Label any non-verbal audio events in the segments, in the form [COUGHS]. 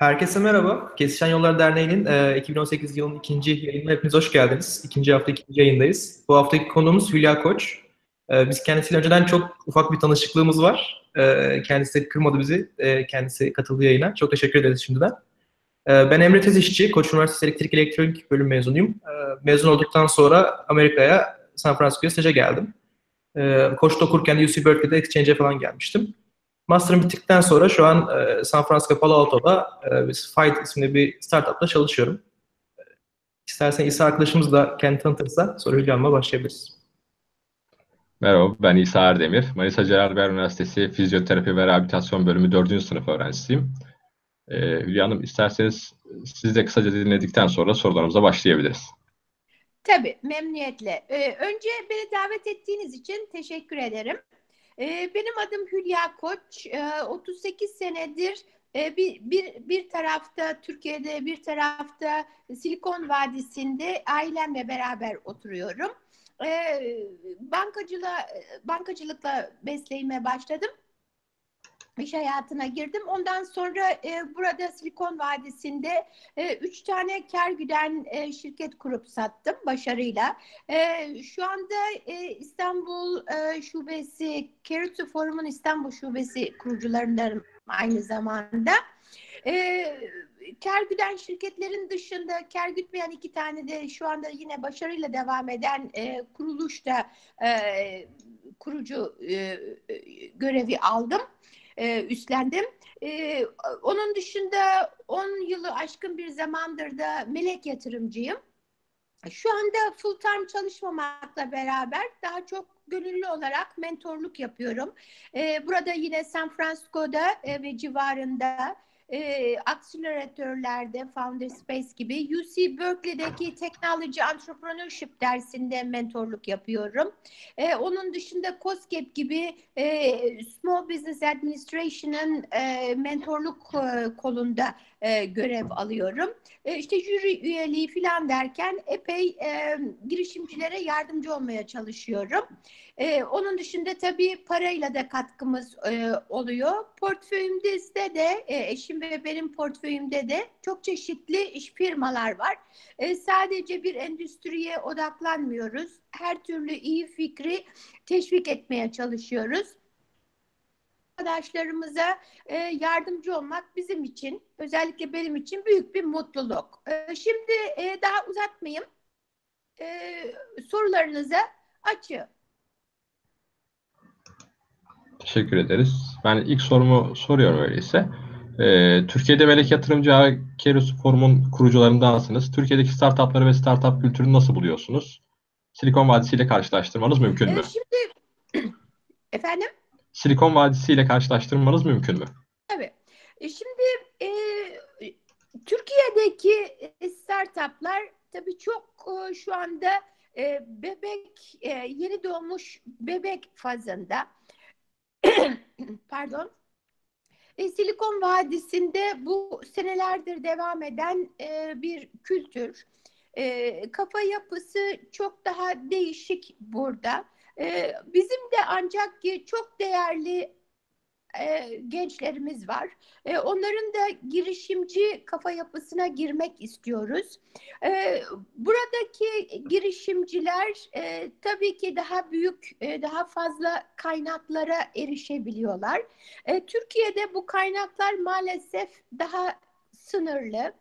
Herkese merhaba. Kesişen Yollar Derneği'nin e, 2018 yılının ikinci yayınına hepiniz hoş geldiniz. İkinci hafta ikinci yayındayız. Bu haftaki konuğumuz Hülya Koç. E, biz kendisiyle önceden çok ufak bir tanışıklığımız var. E, kendisi kırmadı bizi. E, kendisi katıldı yayına. Çok teşekkür ederiz şimdiden. E, ben Emre Tezişçi, Koç Üniversitesi Elektrik Elektronik bölüm mezunuyum. E, mezun olduktan sonra Amerika'ya, San Francisco'ya staja geldim. E, Koç'ta okurken UC Berkeley'de Exchange'e falan gelmiştim. Master'ım bittikten sonra şu an e, San Francisco Palo Alto'da e, Fight isimli bir startupta çalışıyorum. E, İstersen İsa arkadaşımız da kendi tanıtırsa soru Hülya başlayabiliriz. Merhaba, ben İsa Erdemir. Manisa Celal Bayar Üniversitesi Fizyoterapi ve Rehabilitasyon Bölümü 4. sınıf öğrencisiyim. Ee, Hülya Hanım, isterseniz siz de kısaca dinledikten sonra sorularımıza başlayabiliriz. Tabii, memnuniyetle. Ee, önce beni davet ettiğiniz için teşekkür ederim. Ee, benim adım Hülya Koç. 38 ee, senedir e, bir, bir, bir tarafta Türkiye'de bir tarafta Silikon Vadisi'nde ailemle beraber oturuyorum. Ee, bankacılığa, bankacılıkla mesleğime başladım iş hayatına girdim. Ondan sonra e, burada Silikon Vadisi'nde e, üç tane kar güden e, şirket kurup sattım başarıyla. E, şu anda e, İstanbul e, şubesi, Kerutu Forum'un İstanbul şubesi kurucularından aynı zamanda. E, kar güden şirketlerin dışında kar gütmeyen iki tane de şu anda yine başarıyla devam eden e, kuruluşta e, kurucu e, görevi aldım e, üstlendim. E, onun dışında 10 yılı aşkın bir zamandır da melek yatırımcıyım. Şu anda full time çalışmamakla beraber daha çok gönüllü olarak mentorluk yapıyorum. E, burada yine San Francisco'da e, ve civarında e, akseleratörlerde Founder Space gibi UC Berkeley'deki Technology Entrepreneurship dersinde mentorluk yapıyorum. E, onun dışında COSGAP gibi e, Small Business Administration'ın e, mentorluk e, kolunda e, görev alıyorum. E, işte jüri üyeliği falan derken epey e, girişimcilere yardımcı olmaya çalışıyorum. E, onun dışında tabii parayla da katkımız e, oluyor. Portföyümde de e, eşim ve benim portföyümde de çok çeşitli iş firmalar var. E, sadece bir endüstriye odaklanmıyoruz. Her türlü iyi fikri teşvik etmeye çalışıyoruz arkadaşlarımıza e, yardımcı olmak bizim için, özellikle benim için büyük bir mutluluk. E, şimdi e, daha uzatmayayım. E, sorularınıza açığım. Teşekkür ederiz. Ben ilk sorumu soruyorum öyleyse. Ee, Türkiye'de Melek Yatırımcı Keros Forum'un kurucularındansınız. Türkiye'deki startupları ve startup kültürünü nasıl buluyorsunuz? Silikon Vadisi ile karşılaştırmanız mümkün mü? Ee, şimdi [CLEARS THROAT] efendim? Silikon Vadisi ile karşılaştırmanız mümkün mü? Tabii. E, şimdi e, Türkiye'deki startuplar tabii çok e, şu anda e, bebek e, yeni doğmuş bebek fazında. [CLEARS THROAT] Pardon. E, Silikon Vadisi'nde bu senelerdir devam eden e, bir kültür. E, kafa yapısı çok daha değişik burada. E, bizim de ancak ki çok değerli e, gençlerimiz var. E, onların da girişimci kafa yapısına girmek istiyoruz. E, buradaki girişimciler e, tabii ki daha büyük, e, daha fazla kaynaklara erişebiliyorlar. E, Türkiye'de bu kaynaklar maalesef daha sınırlı.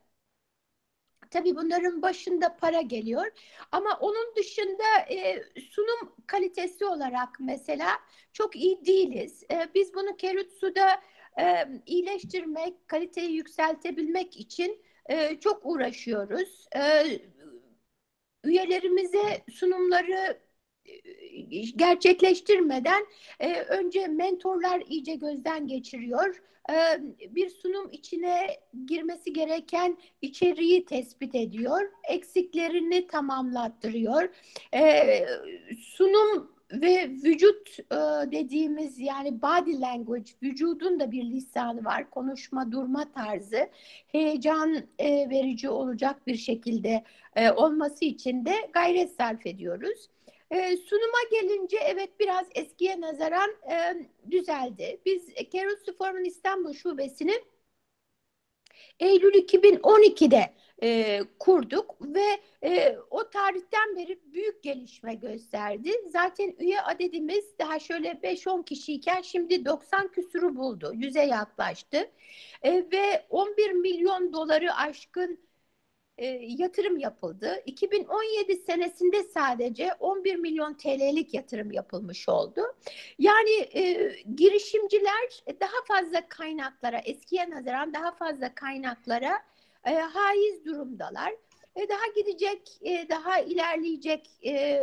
Tabii bunların başında para geliyor. Ama onun dışında e, sunum kalitesi olarak mesela çok iyi değiliz. E, biz bunu Kerutsu'da e, iyileştirmek, kaliteyi yükseltebilmek için e, çok uğraşıyoruz. E, üyelerimize sunumları gerçekleştirmeden e, önce mentorlar iyice gözden geçiriyor. E, bir sunum içine girmesi gereken içeriği tespit ediyor. Eksiklerini tamamlattırıyor. E, sunum ve vücut e, dediğimiz yani body language, vücudun da bir lisanı var. Konuşma, durma tarzı heyecan e, verici olacak bir şekilde e, olması için de gayret sarf ediyoruz. E, sunuma gelince evet biraz eskiye nazaran e, düzeldi. Biz Keros Forum'un İstanbul Şubesi'ni Eylül 2012'de e, kurduk ve e, o tarihten beri büyük gelişme gösterdi. Zaten üye adedimiz daha şöyle 5-10 kişiyken şimdi 90 küsuru buldu, yüze yaklaştı e, ve 11 milyon doları aşkın e, yatırım yapıldı. 2017 senesinde sadece 11 milyon TL'lik yatırım yapılmış oldu. Yani e, girişimciler daha fazla kaynaklara, eskiye nazaran daha fazla kaynaklara e, haiz durumdalar. E, daha gidecek, e, daha ilerleyecek e,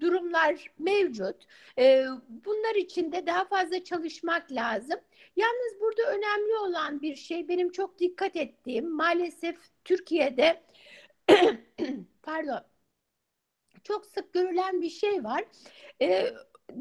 durumlar mevcut. E, bunlar için de daha fazla çalışmak lazım. Yalnız burada önemli olan bir şey benim çok dikkat ettiğim maalesef Türkiye'de [CLEARS THROAT] pardon çok sık görülen bir şey var. E,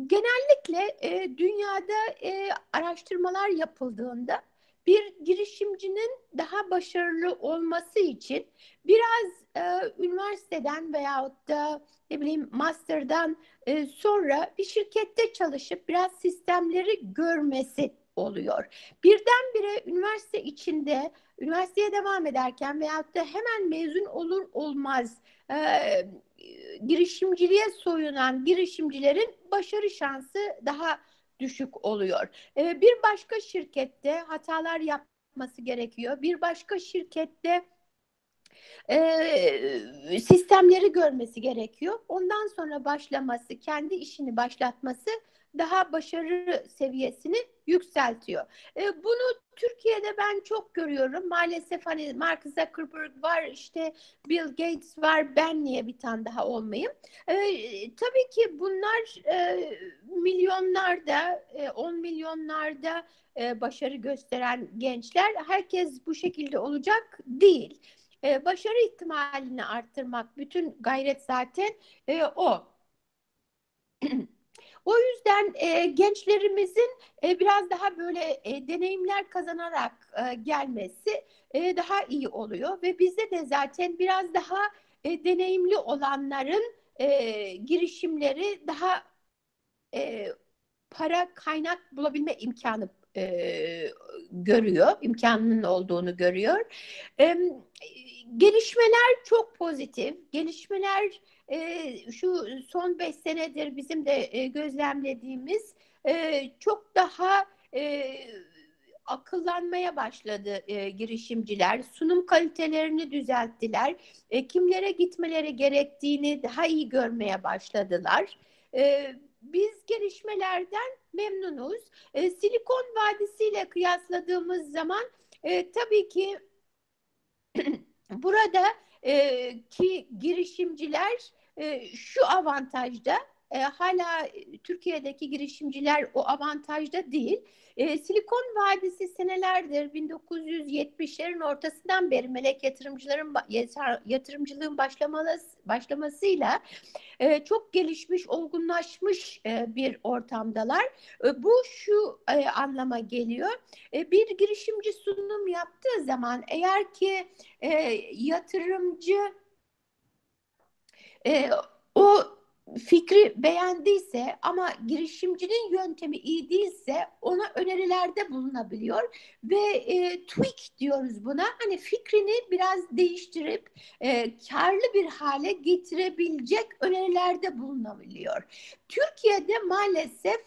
genellikle e, dünyada e, araştırmalar yapıldığında bir girişimcinin daha başarılı olması için biraz e, üniversiteden veyahut da ne bileyim master'dan e, sonra bir şirkette çalışıp biraz sistemleri görmesi oluyor. Birdenbire üniversite içinde üniversiteye devam ederken veyahut da hemen mezun olur olmaz e, girişimciliğe soyunan girişimcilerin başarı şansı daha düşük oluyor. E, bir başka şirkette hatalar yapması gerekiyor. Bir başka şirkette sistemleri görmesi gerekiyor. Ondan sonra başlaması, kendi işini başlatması daha başarı seviyesini yükseltiyor. E, bunu Türkiye'de ben çok görüyorum. Maalesef hani Mark Zuckerberg var, işte Bill Gates var, ben niye bir tane daha olmayayım? E, tabii ki bunlar e, milyonlarda, e, on milyonlarda e, başarı gösteren gençler. Herkes bu şekilde olacak değil. E, başarı ihtimalini arttırmak bütün gayret zaten e, o. [CLEARS THROAT] O yüzden e, gençlerimizin e, biraz daha böyle e, deneyimler kazanarak e, gelmesi e, daha iyi oluyor ve bizde de zaten biraz daha e, deneyimli olanların e, girişimleri daha e, para kaynak bulabilme imkanı e, görüyor, imkanının olduğunu görüyor. E, gelişmeler çok pozitif. Gelişmeler e, şu son beş senedir bizim de e, gözlemlediğimiz e, çok daha e, akıllanmaya başladı girişimciler. Sunum kalitelerini düzelttiler. Kimlere gitmeleri gerektiğini daha iyi görmeye başladılar. Biz gelişmelerden memnunuz. Silikon Vadisi ile kıyasladığımız zaman tabii ki [CLEARS THROAT] burada ki girişimciler e, şu avantajda e, hala Türkiye'deki girişimciler o avantajda değil. E, Silikon Vadisi senelerdir 1970'lerin ortasından beri melek yatırımcıların yatırımcılığın başlaması, başlamasıyla e, çok gelişmiş, olgunlaşmış e, bir ortamdalar. E, bu şu e, anlama geliyor. E, bir girişimci sunum yaptığı zaman eğer ki e, yatırımcı e, o fikri beğendiyse ama girişimcinin yöntemi iyi değilse ona önerilerde bulunabiliyor ve e, tweak diyoruz buna hani fikrini biraz değiştirip e, karlı bir hale getirebilecek önerilerde bulunabiliyor. Türkiye'de maalesef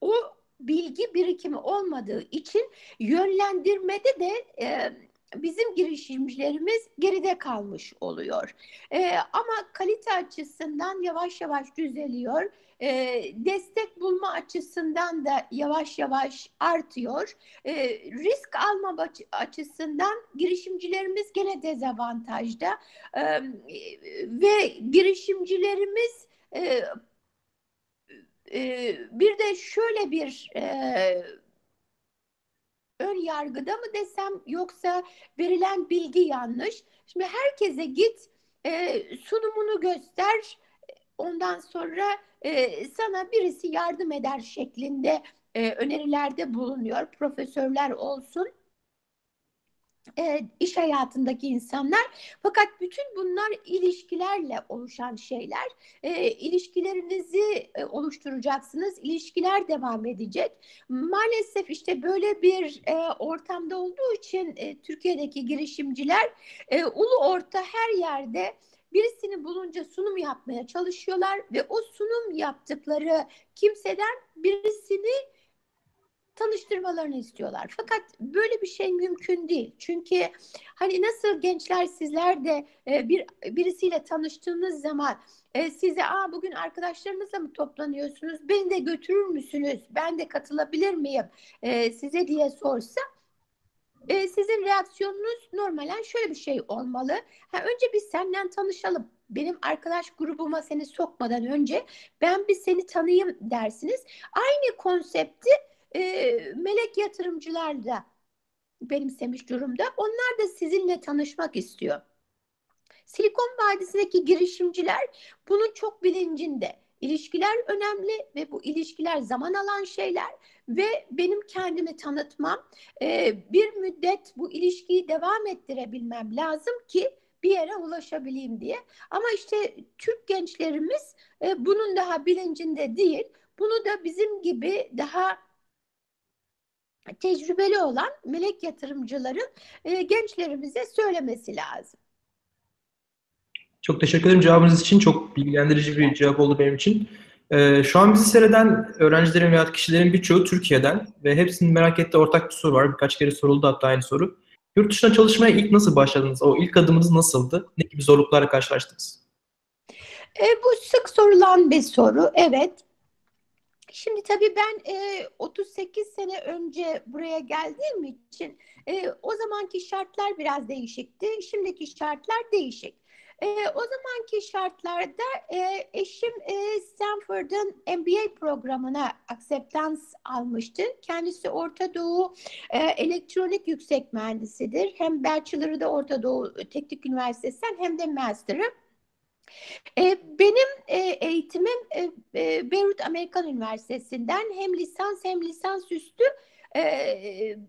o bilgi birikimi olmadığı için yönlendirmede de e, bizim girişimcilerimiz geride kalmış oluyor. E, ama kalite açısından yavaş yavaş düzeliyor. E, destek bulma açısından da yavaş yavaş artıyor. E, risk alma açısından girişimcilerimiz gene dezavantajda. E, ve girişimcilerimiz e, e, bir de şöyle bir e, ön yargıda mı desem yoksa verilen bilgi yanlış. Şimdi herkese git e, sunumunu göster ondan sonra e, sana birisi yardım eder şeklinde e, önerilerde bulunuyor. Profesörler olsun e, iş hayatındaki insanlar. Fakat bütün bunlar ilişkilerle oluşan şeyler. E, ilişkilerinizi e, oluşturacaksınız. İlişkiler devam edecek. Maalesef işte böyle bir e, ortamda olduğu için e, Türkiye'deki girişimciler e, ulu orta her yerde birisini bulunca sunum yapmaya çalışıyorlar ve o sunum yaptıkları kimseden birisini tanıştırmalarını istiyorlar. Fakat böyle bir şey mümkün değil. Çünkü hani nasıl gençler sizler de e, bir birisiyle tanıştığınız zaman e, size Aa, bugün arkadaşlarınızla mı toplanıyorsunuz? Beni de götürür müsünüz? Ben de katılabilir miyim? E, size diye sorsa e, sizin reaksiyonunuz normalen şöyle bir şey olmalı. Ha, önce biz senden tanışalım. Benim arkadaş grubuma seni sokmadan önce ben bir seni tanıyayım dersiniz. Aynı konsepti e, melek yatırımcılar da benimsemiş durumda. Onlar da sizinle tanışmak istiyor. Silikon Vadisi'ndeki girişimciler bunun çok bilincinde. İlişkiler önemli ve bu ilişkiler zaman alan şeyler ve benim kendimi tanıtmam, e, bir müddet bu ilişkiyi devam ettirebilmem lazım ki bir yere ulaşabileyim diye. Ama işte Türk gençlerimiz e, bunun daha bilincinde değil. Bunu da bizim gibi daha tecrübeli olan melek yatırımcıların e, gençlerimize söylemesi lazım. Çok teşekkür ederim cevabınız için. Çok bilgilendirici bir cevap oldu benim için. Ee, şu an bizi seyreden öğrencilerin veya kişilerin birçoğu Türkiye'den ve hepsinin merak ettiği ortak bir soru var. Birkaç kere soruldu hatta aynı soru. Yurt dışına çalışmaya ilk nasıl başladınız? O ilk adımınız nasıldı? Ne gibi zorluklarla karşılaştınız? E, bu sık sorulan bir soru. Evet. Şimdi tabii ben e, 38 sene önce buraya geldiğim için e, o zamanki şartlar biraz değişikti. Şimdiki şartlar değişik. E, o zamanki şartlarda e, eşim e, Stanford'ın MBA programına akseptans almıştı. Kendisi Orta Doğu e, elektronik yüksek mühendisidir. Hem bachelor'ı da Orta Doğu Teknik Üniversitesi'nden hem de master'ı. E, benim e, eğitimim e, Beyrut Amerikan Üniversitesi'nden hem lisans hem lisans üstü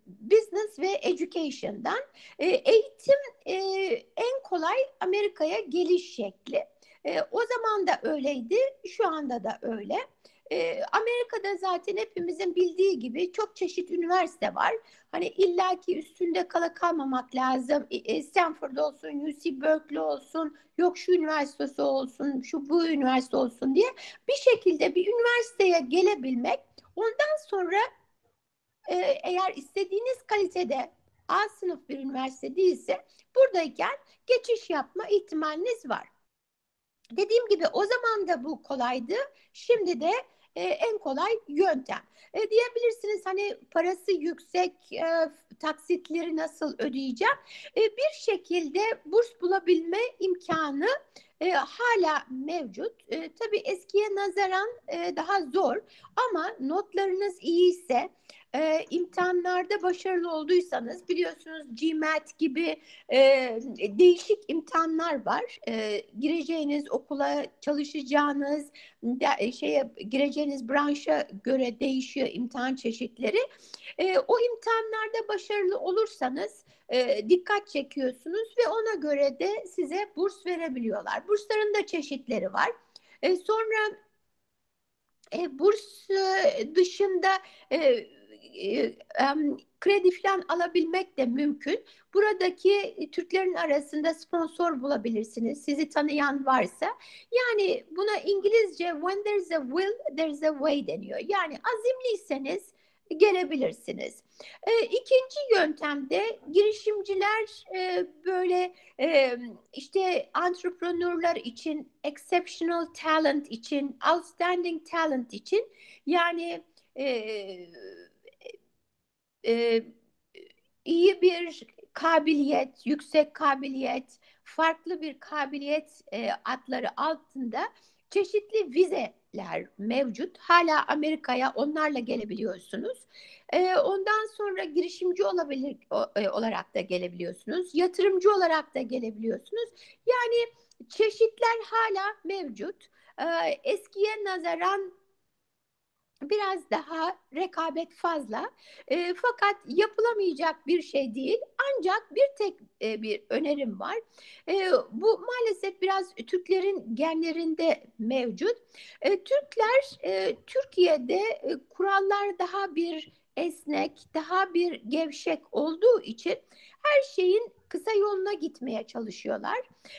business ve education'dan. eğitim en kolay Amerika'ya geliş şekli. o zaman da öyleydi, şu anda da öyle. E, Amerika'da zaten hepimizin bildiği gibi çok çeşit üniversite var. Hani illaki üstünde kala kalmamak lazım. E, Stanford olsun, UC Berkeley olsun, yok şu üniversitesi olsun, şu bu üniversite olsun diye bir şekilde bir üniversiteye gelebilmek ondan sonra e, eğer istediğiniz kalitede A sınıf bir üniversite değilse buradayken geçiş yapma ihtimaliniz var. Dediğim gibi o zaman da bu kolaydı. Şimdi de e, en kolay yöntem. E, diyebilirsiniz hani parası yüksek e, taksitleri nasıl ödeyeceğim? E, bir şekilde burs bulabilme imkanı e, hala mevcut. E, tabii eskiye nazaran e, daha zor ama notlarınız iyiyse e, imtihanlarda başarılı olduysanız biliyorsunuz GMAT gibi e, değişik imtihanlar var. E, gireceğiniz okula çalışacağınız de, şeye gireceğiniz branşa göre değişiyor imtihan çeşitleri. E, o imtihanlarda başarılı olursanız e, dikkat çekiyorsunuz ve ona göre de size burs verebiliyorlar. Bursların da çeşitleri var. E, sonra e, burs e, dışında e, kredi falan alabilmek de mümkün. Buradaki Türklerin arasında sponsor bulabilirsiniz. Sizi tanıyan varsa. Yani buna İngilizce when there's a will there's a way deniyor. Yani azimliyseniz gelebilirsiniz. E, ikinci yöntemde girişimciler e, böyle e, işte entrepreneurlar için, exceptional talent için, outstanding talent için yani e, e, iyi bir kabiliyet, yüksek kabiliyet, farklı bir kabiliyet e, adları altında çeşitli vizeler mevcut. Hala Amerika'ya onlarla gelebiliyorsunuz. E, ondan sonra girişimci olabilir e, olarak da gelebiliyorsunuz. Yatırımcı olarak da gelebiliyorsunuz. Yani çeşitler hala mevcut. E, eskiye nazaran biraz daha rekabet fazla. E, fakat yapılamayacak bir şey değil. Ancak bir tek e, bir önerim var. E, bu maalesef biraz Türklerin genlerinde mevcut. E, Türkler e, Türkiye'de e, kurallar daha bir esnek, daha bir gevşek olduğu için her şeyin kısa yoluna gitmeye çalışıyorlar.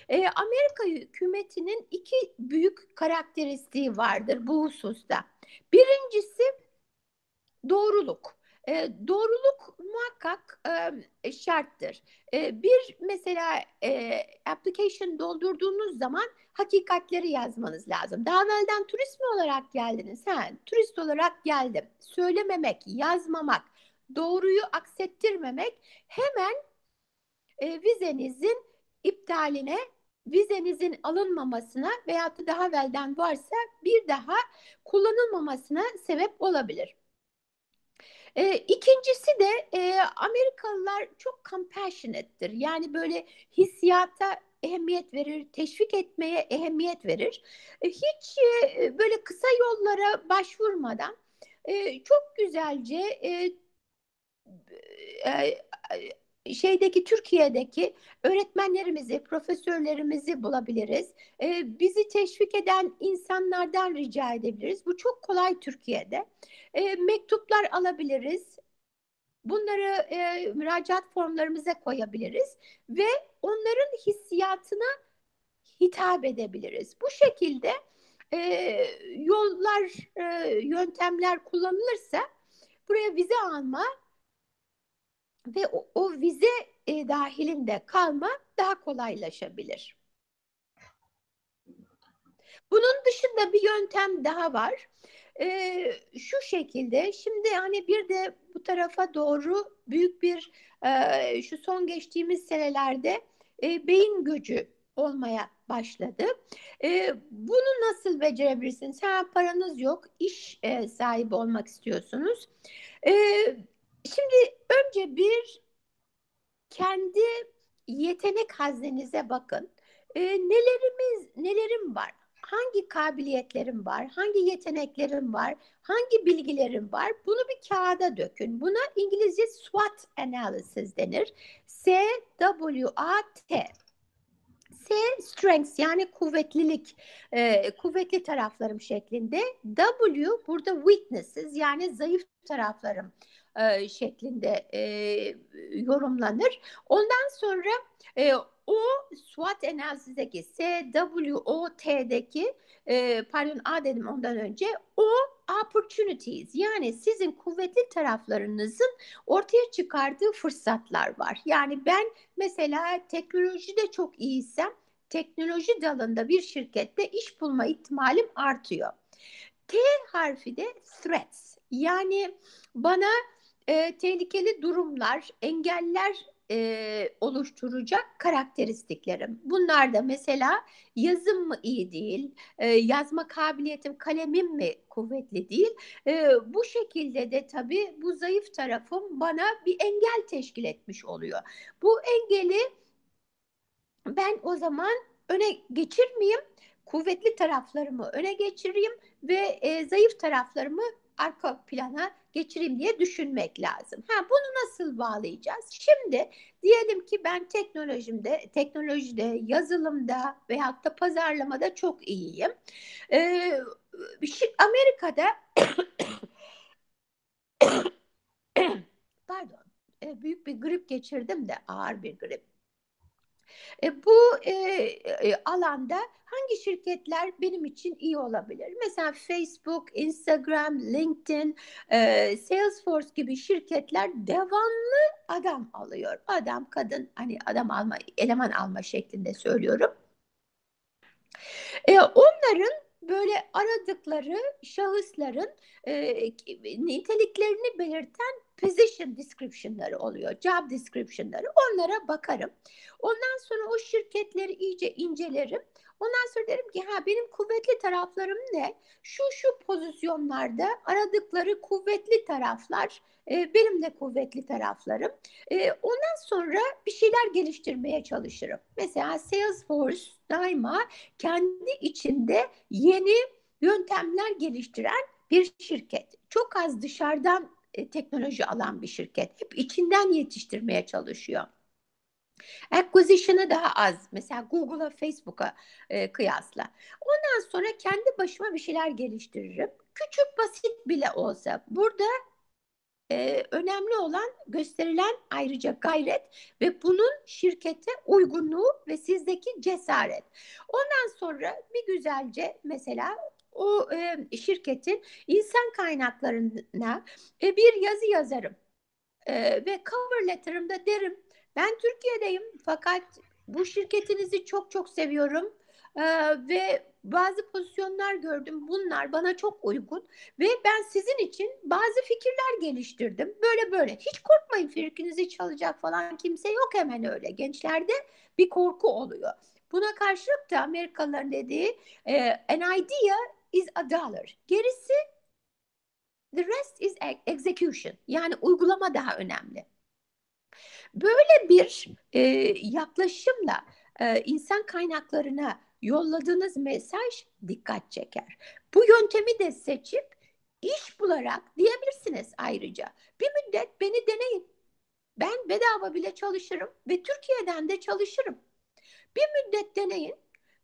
E, Amerika hükümetinin iki büyük karakteristiği vardır bu hususta. Birincisi doğruluk. E, doğruluk muhakkak e, şarttır. E, bir mesela e, application doldurduğunuz zaman hakikatleri yazmanız lazım. Daha evvelden turist mi olarak geldiniz? Ha, turist olarak geldim. Söylememek, yazmamak, doğruyu aksettirmemek hemen e, vizenizin iptaline vizenizin alınmamasına veyahut da daha evvelden varsa bir daha kullanılmamasına sebep olabilir. E, ikincisi de e, Amerikalılar çok compassionate'tir. Yani böyle hissiyata ehemmiyet verir, teşvik etmeye ehemmiyet verir. E, hiç e, böyle kısa yollara başvurmadan e, çok güzelce e, e, şeydeki Türkiye'deki öğretmenlerimizi, profesörlerimizi bulabiliriz. E, bizi teşvik eden insanlardan rica edebiliriz. Bu çok kolay Türkiye'de. E, mektuplar alabiliriz. Bunları e, müracaat formlarımıza koyabiliriz ve onların hissiyatına hitap edebiliriz. Bu şekilde e, yollar, e, yöntemler kullanılırsa buraya vize alma ve o, o vize e, dahilinde kalma daha kolaylaşabilir. Bunun dışında bir yöntem daha var. Ee, şu şekilde şimdi hani bir de bu tarafa doğru büyük bir e, şu son geçtiğimiz senelerde e, beyin göcü olmaya başladı. E, bunu nasıl becerebilirsiniz? Ha, paranız yok, iş e, sahibi olmak istiyorsunuz. E, Şimdi önce bir kendi yetenek haznenize bakın. E, nelerimiz, nelerim var? Hangi kabiliyetlerim var? Hangi yeteneklerim var? Hangi bilgilerim var? Bunu bir kağıda dökün. Buna İngilizce SWOT analysis denir. S-W-A-T. S strengths yani kuvvetlilik, e, kuvvetli taraflarım şeklinde. W burada weaknesses yani zayıf taraflarım e, şeklinde e, yorumlanır. Ondan sonra e, o SWOT analizindeki SWOT'deki e, pardon A dedim ondan önce o opportunities yani sizin kuvvetli taraflarınızın ortaya çıkardığı fırsatlar var. Yani ben mesela teknolojide çok iyiysem teknoloji dalında bir şirkette iş bulma ihtimalim artıyor. T harfi de threats. Yani bana e, tehlikeli durumlar, engeller e, oluşturacak karakteristiklerim. Bunlar da mesela yazım mı iyi değil, e, yazma kabiliyetim, kalemim mi kuvvetli değil. E, bu şekilde de tabii bu zayıf tarafım bana bir engel teşkil etmiş oluyor. Bu engeli ben o zaman öne geçirmeyeyim, kuvvetli taraflarımı öne geçireyim ve e, zayıf taraflarımı arka plana geçireyim diye düşünmek lazım. Ha bunu nasıl bağlayacağız? Şimdi diyelim ki ben teknolojimde, teknolojide, yazılımda veyahut da pazarlamada çok iyiyim. Ee, Amerika'da [COUGHS] [COUGHS] pardon büyük bir grip geçirdim de ağır bir grip. E, bu e, e, alanda hangi şirketler benim için iyi olabilir? Mesela Facebook, Instagram, LinkedIn, e, Salesforce gibi şirketler devamlı adam alıyor. Adam, kadın, hani adam alma, eleman alma şeklinde söylüyorum. E, onların böyle aradıkları şahısların e, niteliklerini belirten position description'ları oluyor, job description'ları. Onlara bakarım. Ondan sonra o şirketleri iyice incelerim. Ondan sonra derim ki ha benim kuvvetli taraflarım ne? Şu şu pozisyonlarda aradıkları kuvvetli taraflar e, benim de kuvvetli taraflarım. E, ondan sonra bir şeyler geliştirmeye çalışırım. Mesela Salesforce daima kendi içinde yeni yöntemler geliştiren bir şirket çok az dışarıdan e, teknoloji alan bir şirket. Hep içinden yetiştirmeye çalışıyor. Acquisition'ı daha az. Mesela Google'a, Facebook'a e, kıyasla. Ondan sonra kendi başıma bir şeyler geliştiririm. Küçük basit bile olsa. Burada e, önemli olan gösterilen ayrıca gayret ve bunun şirkete uygunluğu ve sizdeki cesaret. Ondan sonra bir güzelce mesela o e, şirketin insan kaynaklarına e, bir yazı yazarım. E, ve cover letter'ımda derim ben Türkiye'deyim fakat bu şirketinizi çok çok seviyorum ee, ve bazı pozisyonlar gördüm. Bunlar bana çok uygun ve ben sizin için bazı fikirler geliştirdim. Böyle böyle. Hiç korkmayın fikrinizi çalacak falan kimse yok hemen öyle. Gençlerde bir korku oluyor. Buna karşılık da Amerikalıların dediği e, an idea is a dollar. Gerisi the rest is execution. Yani uygulama daha önemli. Böyle bir e, yaklaşımla e, insan kaynaklarına yolladığınız mesaj dikkat çeker. Bu yöntemi de seçip iş bularak diyebilirsiniz ayrıca. Bir müddet beni deneyin. Ben bedava bile çalışırım ve Türkiye'den de çalışırım. Bir müddet deneyin.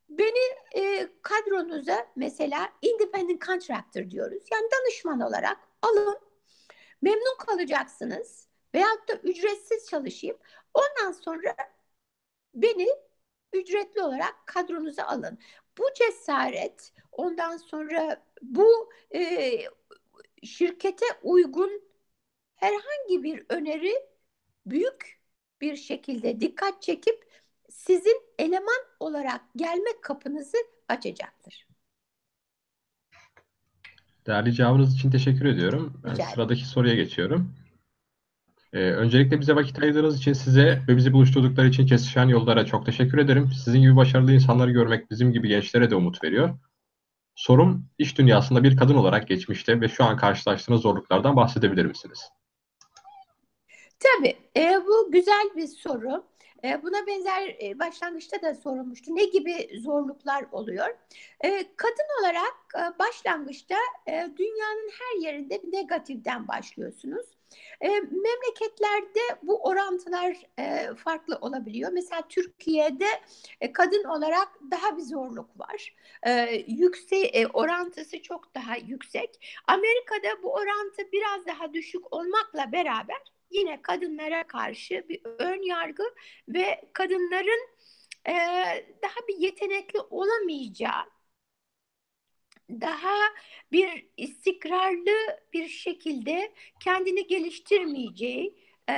Beni e, kadronuza mesela independent contractor diyoruz. Yani danışman olarak alın. Memnun kalacaksınız Veyahut da ücretsiz çalışayım. Ondan sonra beni ücretli olarak kadronuza alın. Bu cesaret ondan sonra bu e, şirkete uygun herhangi bir öneri büyük bir şekilde dikkat çekip sizin eleman olarak gelme kapınızı açacaktır. Değerli cevabınız için teşekkür ediyorum. Ben sıradaki soruya geçiyorum. Ee, öncelikle bize vakit ayırdığınız için size ve bizi buluşturdukları için kesişen yollara çok teşekkür ederim. Sizin gibi başarılı insanları görmek bizim gibi gençlere de umut veriyor. Sorum iş dünyasında bir kadın olarak geçmişte ve şu an karşılaştığınız zorluklardan bahsedebilir misiniz? Tabii. E, bu güzel bir soru. E, buna benzer e, başlangıçta da sorulmuştu. Ne gibi zorluklar oluyor? E, kadın olarak e, başlangıçta e, dünyanın her yerinde bir negatiften başlıyorsunuz. E, memleketlerde bu orantılar e, farklı olabiliyor. Mesela Türkiye'de e, kadın olarak daha bir zorluk var. E, yüksek e, orantısı çok daha yüksek. Amerika'da bu orantı biraz daha düşük olmakla beraber yine kadınlara karşı bir ön yargı ve kadınların e, daha bir yetenekli olamayacağı daha bir istikrarlı bir şekilde kendini geliştirmeyeceği e,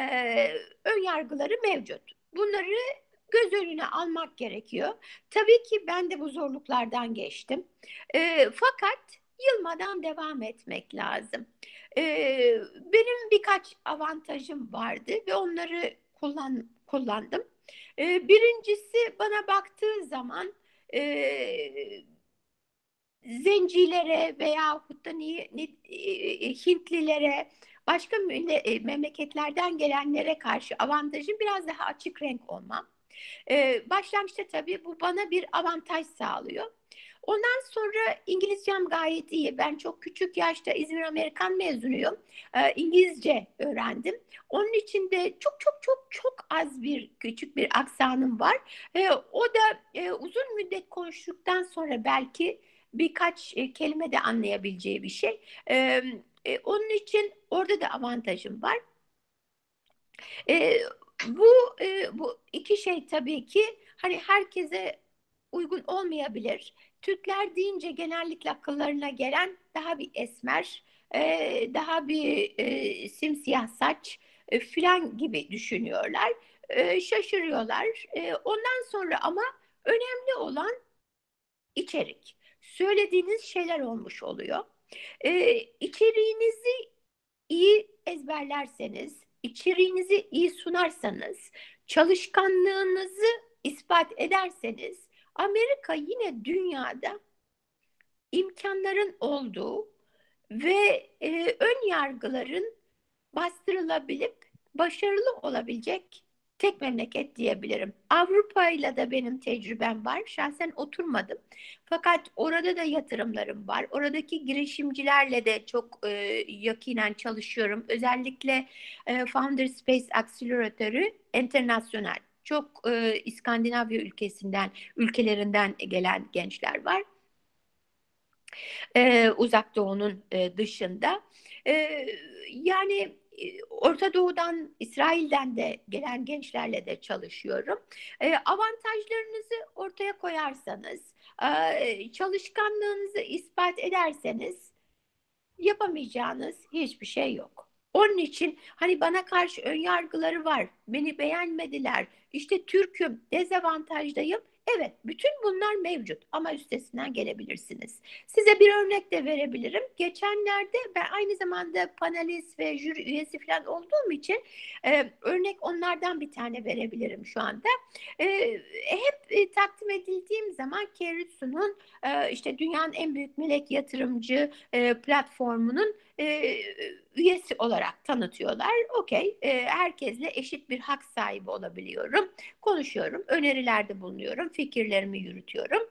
ön yargıları mevcut. Bunları göz önüne almak gerekiyor. Tabii ki ben de bu zorluklardan geçtim. E, fakat yılmadan devam etmek lazım. E, benim birkaç avantajım vardı ve onları kullan, kullandım. E, birincisi bana baktığı zaman e, zencilere veya da ni, e, Hintlilere başka e, memleketlerden gelenlere karşı avantajım biraz daha açık renk olmam. Ee, başlangıçta tabii bu bana bir avantaj sağlıyor. Ondan sonra İngilizcem gayet iyi. Ben çok küçük yaşta İzmir Amerikan mezunuyum. Ee, İngilizce öğrendim. Onun için de çok çok çok çok az bir küçük bir aksanım var. Ee, o da e, uzun müddet konuştuktan sonra belki birkaç e, kelime de anlayabileceği bir şey. E, onun için orada da avantajım var. Bu e, bu iki şey tabii ki hani herkese uygun olmayabilir. Türkler deyince genellikle akıllarına gelen daha bir esmer, daha bir simsiyah saç filan gibi düşünüyorlar. Şaşırıyorlar. Ondan sonra ama önemli olan içerik söylediğiniz şeyler olmuş oluyor. Ee, içeriğinizi iyi ezberlerseniz, içeriğinizi iyi sunarsanız, çalışkanlığınızı ispat ederseniz Amerika yine dünyada imkanların olduğu ve e, ön yargıların bastırılabilip başarılı olabilecek tek memleket diyebilirim. Avrupa ile de benim tecrübem var. Şahsen oturmadım. Fakat orada da yatırımlarım var. Oradaki girişimcilerle de çok e, yakinen çalışıyorum. Özellikle e, Founder Space Acceleratörü internasyonel. Çok e, İskandinavya ülkesinden, ülkelerinden gelen gençler var. E, Uzak Doğu'nun e, dışında. E, yani Orta Doğu'dan, İsrail'den de gelen gençlerle de çalışıyorum. E, avantajlarınızı ortaya koyarsanız, e, çalışkanlığınızı ispat ederseniz yapamayacağınız hiçbir şey yok. Onun için hani bana karşı ön yargıları var, beni beğenmediler, işte Türk'üm, dezavantajdayım Evet, bütün bunlar mevcut ama üstesinden gelebilirsiniz. Size bir örnek de verebilirim. Geçenlerde ben aynı zamanda panelist ve jüri üyesi falan olduğum için e, örnek onlardan bir tane verebilirim şu anda. E, hep e, takdim edildiğim zaman Keritsu'nun e, işte dünyanın en büyük melek yatırımcı e, platformunun e, üyesi olarak tanıtıyorlar. Okey, e, herkesle eşit bir hak sahibi olabiliyorum. Konuşuyorum, önerilerde bulunuyorum, fikirlerimi yürütüyorum.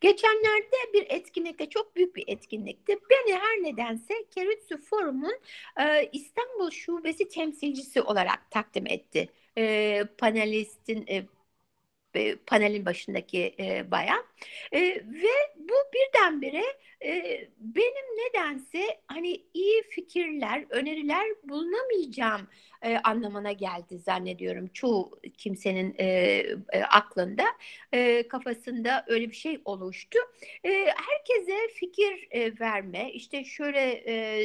Geçenlerde bir etkinlikte, çok büyük bir etkinlikti. Beni her nedense Keritsu Forum'un e, İstanbul Şubesi temsilcisi olarak takdim etti. E, panelistin, e, e, panelin başındaki e, bayan e, ve bu birdenbire e, benim nedense hani iyi fikirler, öneriler bulunamayacağım e, anlamına geldi zannediyorum çoğu kimsenin e, e, aklında, e, kafasında öyle bir şey oluştu. E, herkese fikir e, verme, işte şöyle e,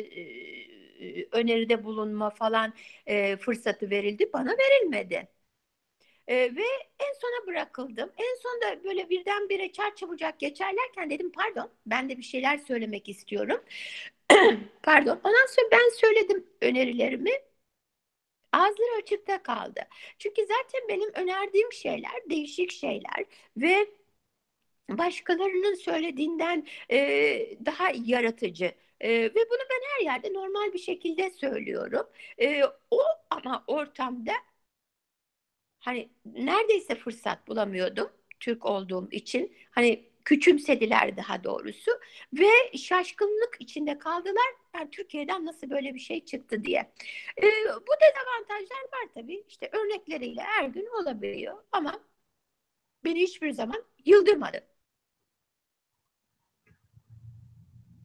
e, öneride bulunma falan e, fırsatı verildi, bana verilmedi. E, ve en sona bırakıldım. En sonunda böyle birdenbire çarçabucak geçerlerken dedim pardon ben de bir şeyler söylemek istiyorum. [CLEARS THROAT] pardon. Ondan sonra ben söyledim önerilerimi. Ağızları açıkta kaldı. Çünkü zaten benim önerdiğim şeyler değişik şeyler ve başkalarının söylediğinden e, daha yaratıcı. E, ve bunu ben her yerde normal bir şekilde söylüyorum. E, o ama ortamda hani neredeyse fırsat bulamıyordum Türk olduğum için. Hani küçümsediler daha doğrusu ve şaşkınlık içinde kaldılar. Yani Türkiye'den nasıl böyle bir şey çıktı diye. Ee, bu dezavantajlar var tabii. İşte örnekleriyle her gün olabiliyor ama beni hiçbir zaman yıldırmadı.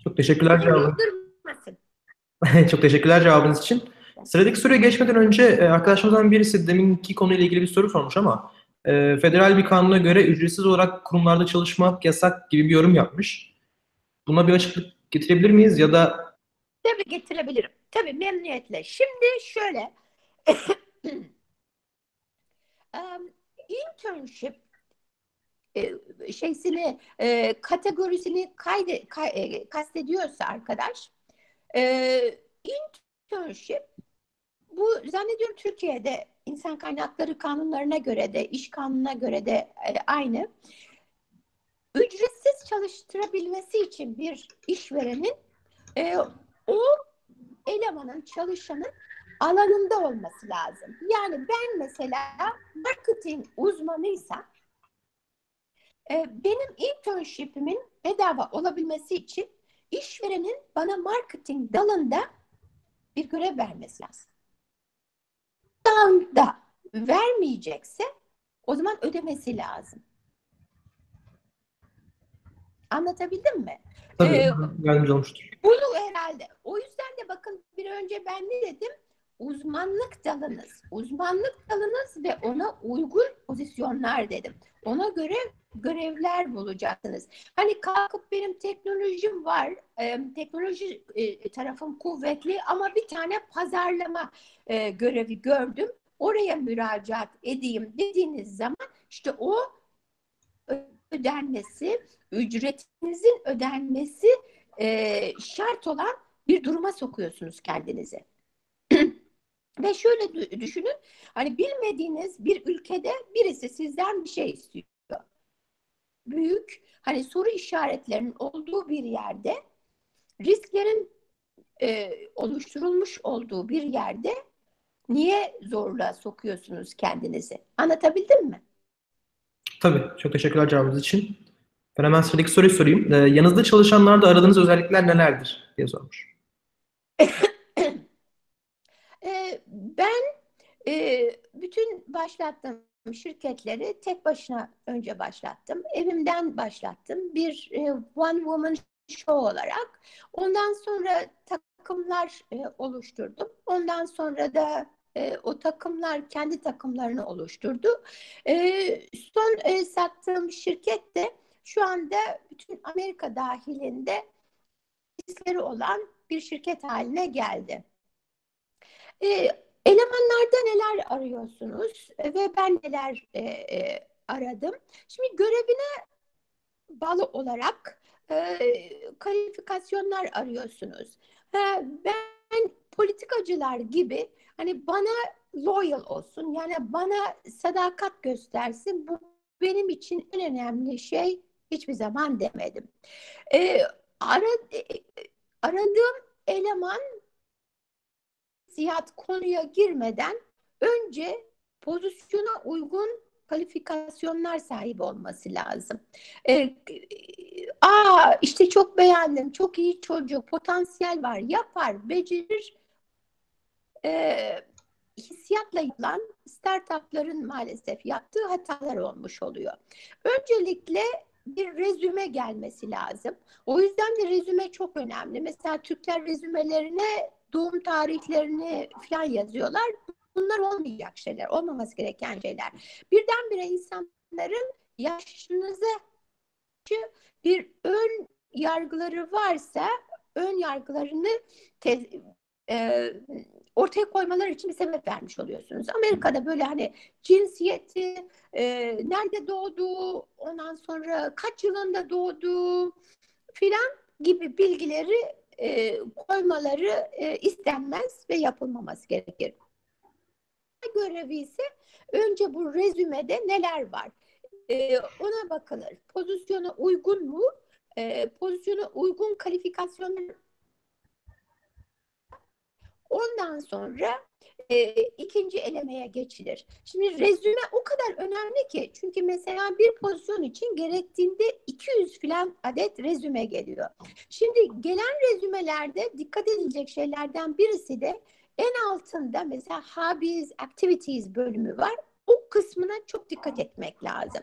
Çok teşekkürler cevabınız. [LAUGHS] Çok teşekkürler cevabınız için. Sıradaki soruya geçmeden önce e, arkadaşımızdan birisi deminki konuyla ilgili bir soru sormuş ama e, federal bir kanuna göre ücretsiz olarak kurumlarda çalışmak yasak gibi bir yorum yapmış. Buna bir açıklık getirebilir miyiz ya da? Tabii getirebilirim. Tabii memnuniyetle. Şimdi şöyle [COUGHS] um, internship e, şeysini e, kategorisini kayde, kay, e, kastediyorsa arkadaş e, internship bu zannediyorum Türkiye'de insan kaynakları kanunlarına göre de iş kanununa göre de e, aynı. Ücretsiz çalıştırabilmesi için bir işverenin e, o elemanın, çalışanın alanında olması lazım. Yani ben mesela marketing uzmanıysam e, benim internship'imin bedava olabilmesi için işverenin bana marketing dalında bir görev vermesi lazım anda vermeyecekse o zaman ödemesi lazım. Anlatabildim mi? Tabii, ee, yardımcı olmuştur. Bunu herhalde. O yüzden de bakın bir önce ben ne dedim? Uzmanlık dalınız. Uzmanlık dalınız ve ona uygun pozisyonlar dedim. Ona göre görevler bulacaksınız. Hani kalkıp benim teknolojim var, e, teknoloji e, tarafım kuvvetli ama bir tane pazarlama e, görevi gördüm. Oraya müracaat edeyim dediğiniz zaman işte o ödenmesi, ücretinizin ödenmesi e, şart olan bir duruma sokuyorsunuz kendinizi. Ve şöyle düşünün, hani bilmediğiniz bir ülkede birisi sizden bir şey istiyor büyük hani soru işaretlerinin olduğu bir yerde risklerin e, oluşturulmuş olduğu bir yerde Niye zorla sokuyorsunuz kendinizi? Anlatabildim mi? Tabii. Çok teşekkürler cevabınız için. Ben hemen sıradaki soruyu sorayım. Ee, yanınızda çalışanlarda aradığınız özellikler nelerdir diye sormuş. [LAUGHS] Ben e, bütün başlattığım şirketleri tek başına önce başlattım. Evimden başlattım. Bir e, one woman show olarak. Ondan sonra takımlar e, oluşturdum. Ondan sonra da e, o takımlar kendi takımlarını oluşturdu. E, son e, sattığım şirket de şu anda bütün Amerika dahilinde riskleri olan bir şirket haline geldi. E, elemanlarda neler arıyorsunuz ve ben neler e, e, aradım? Şimdi görevine bağlı olarak e, kalifikasyonlar arıyorsunuz. Ha, ben politikacılar gibi hani bana loyal olsun yani bana sadakat göstersin bu benim için en önemli şey hiçbir zaman demedim. E, ara, e, aradığım eleman siyah konuya girmeden önce pozisyona uygun kalifikasyonlar sahibi olması lazım. Ee, aa işte çok beğendim, çok iyi çocuk, potansiyel var, yapar, becerir. Ee, hissiyatla yapılan startupların maalesef yaptığı hatalar olmuş oluyor. Öncelikle bir rezüme gelmesi lazım. O yüzden de rezüme çok önemli. Mesela Türkler rezümelerine doğum tarihlerini falan yazıyorlar. Bunlar olmayacak şeyler, olmaması gereken şeyler. Birdenbire insanların yaşınıza bir ön yargıları varsa ön yargılarını te, e, ortaya koymaları için bir sebep vermiş oluyorsunuz. Amerika'da böyle hani cinsiyeti, e, nerede doğduğu, ondan sonra kaç yılında doğduğu filan gibi bilgileri e, koymaları e, istenmez ve yapılmaması gerekir. Görevi ise önce bu rezümede neler var? E, ona bakılır. Pozisyona uygun mu? E, pozisyona uygun kalifikasyonlar Ondan sonra e, ikinci elemeye geçilir. Şimdi rezüme o kadar önemli ki çünkü mesela bir pozisyon için gerektiğinde 200 falan adet rezüme geliyor. Şimdi gelen rezümelerde dikkat edilecek şeylerden birisi de en altında mesela hobbies, activities bölümü var. O kısmına çok dikkat etmek lazım.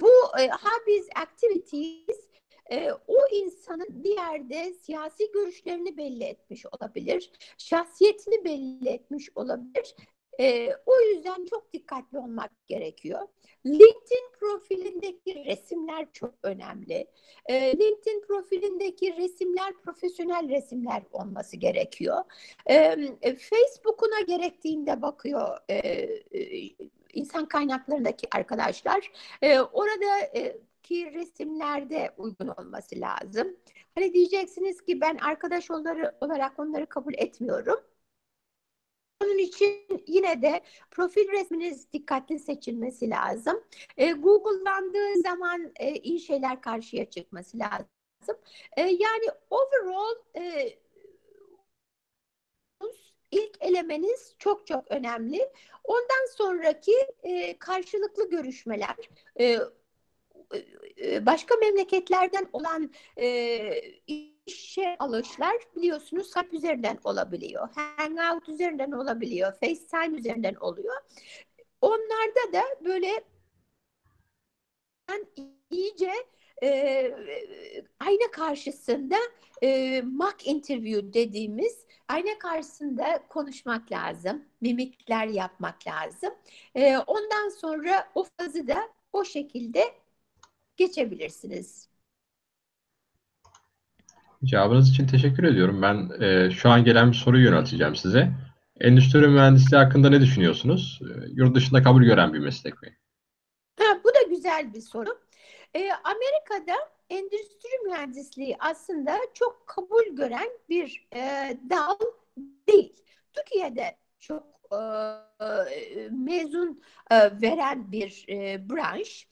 Bu e, hobbies, activities e, o insanın bir yerde siyasi görüşlerini belli etmiş olabilir, şahsiyetini belli etmiş olabilir. E, o yüzden çok dikkatli olmak gerekiyor. LinkedIn profilindeki resimler çok önemli. E, LinkedIn profilindeki resimler profesyonel resimler olması gerekiyor. E, Facebook'una gerektiğinde bakıyor e, e, insan kaynaklarındaki arkadaşlar. E, orada e, ki resimlerde uygun olması lazım. Hani diyeceksiniz ki ben arkadaş olarak onları kabul etmiyorum. Onun için yine de profil resminiz dikkatli seçilmesi lazım. E, Google'landığı zaman e, iyi şeyler karşıya çıkması lazım. E, yani overall e, ilk elemeniz çok çok önemli. Ondan sonraki e, karşılıklı görüşmeler, e, başka memleketlerden olan e, işe alışlar biliyorsunuz Skype üzerinden olabiliyor. Hangout üzerinden olabiliyor. FaceTime üzerinden oluyor. Onlarda da böyle iyice e, ayna karşısında e, mock interview dediğimiz ayna karşısında konuşmak lazım. Mimikler yapmak lazım. E, ondan sonra o fazı da o şekilde geçebilirsiniz. Cevabınız için teşekkür ediyorum. Ben e, şu an gelen bir soruyu yönelteceğim size. Endüstri mühendisliği hakkında ne düşünüyorsunuz? E, yurt dışında kabul gören bir meslek mi? Ha, bu da güzel bir soru. E, Amerika'da endüstri mühendisliği aslında çok kabul gören bir e, dal değil. Türkiye'de çok mezun veren bir branş.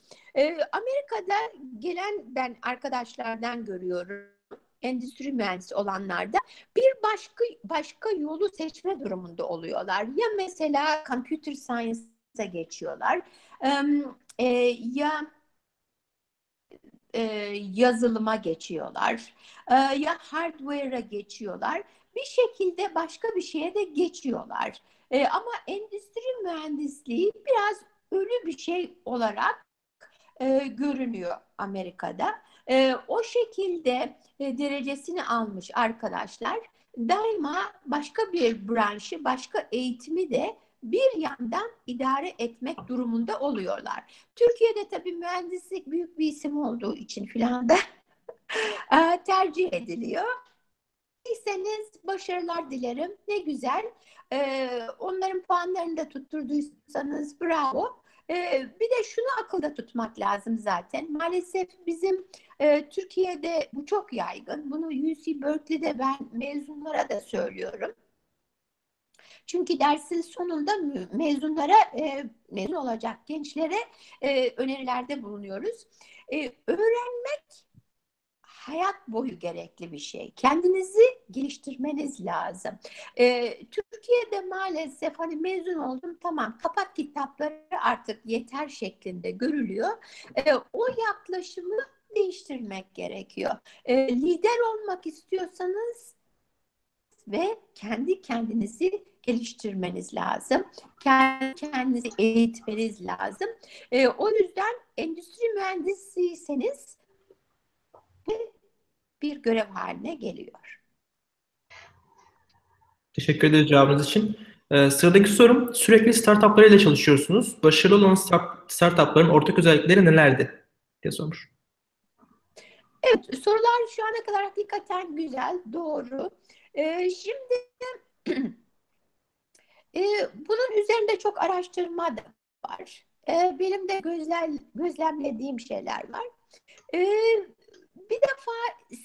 Amerika'da gelen ben arkadaşlardan görüyorum. endüstri mühendisi olanlarda bir başka başka yolu seçme durumunda oluyorlar. Ya mesela computer science'a geçiyorlar ya yazılıma geçiyorlar ya hardware'a geçiyorlar. Bir şekilde başka bir şeye de geçiyorlar. E, ama endüstri mühendisliği biraz ölü bir şey olarak e, görünüyor Amerika'da. E, o şekilde e, derecesini almış arkadaşlar daima başka bir branşı, başka eğitimi de bir yandan idare etmek durumunda oluyorlar. Türkiye'de tabii mühendislik büyük bir isim olduğu için filan da [LAUGHS] e, tercih ediliyor. İsterseniz başarılar dilerim. Ne güzel. Ee, onların puanlarını da tutturduysanız bravo. Ee, bir de şunu akılda tutmak lazım zaten. Maalesef bizim e, Türkiye'de bu çok yaygın. Bunu UC Berkeley'de ben mezunlara da söylüyorum. Çünkü dersin sonunda mezunlara, e, mezun olacak gençlere e, önerilerde bulunuyoruz. E, öğrenmek hayat boyu gerekli bir şey. Kendinizi geliştirmeniz lazım. Ee, Türkiye'de maalesef hani mezun oldum tamam kapat kitapları artık yeter şeklinde görülüyor. Ee, o yaklaşımı değiştirmek gerekiyor. Ee, lider olmak istiyorsanız ve kendi kendinizi geliştirmeniz lazım. Kendi kendinizi eğitmeniz lazım. Ee, o yüzden endüstri mühendisiyseniz bir görev haline geliyor. Teşekkür ederiz cevabınız için. Ee, sıradaki sorum, sürekli startuplarıyla çalışıyorsunuz. Başarılı olan startupların ortak özellikleri nelerdi? diye sormuş. Evet, sorular şu ana kadar hakikaten güzel, doğru. Ee, şimdi [CLEARS THROAT] e, bunun üzerinde çok araştırma da var. E, benim de gözlem, gözlemlediğim şeyler var. E, bir defa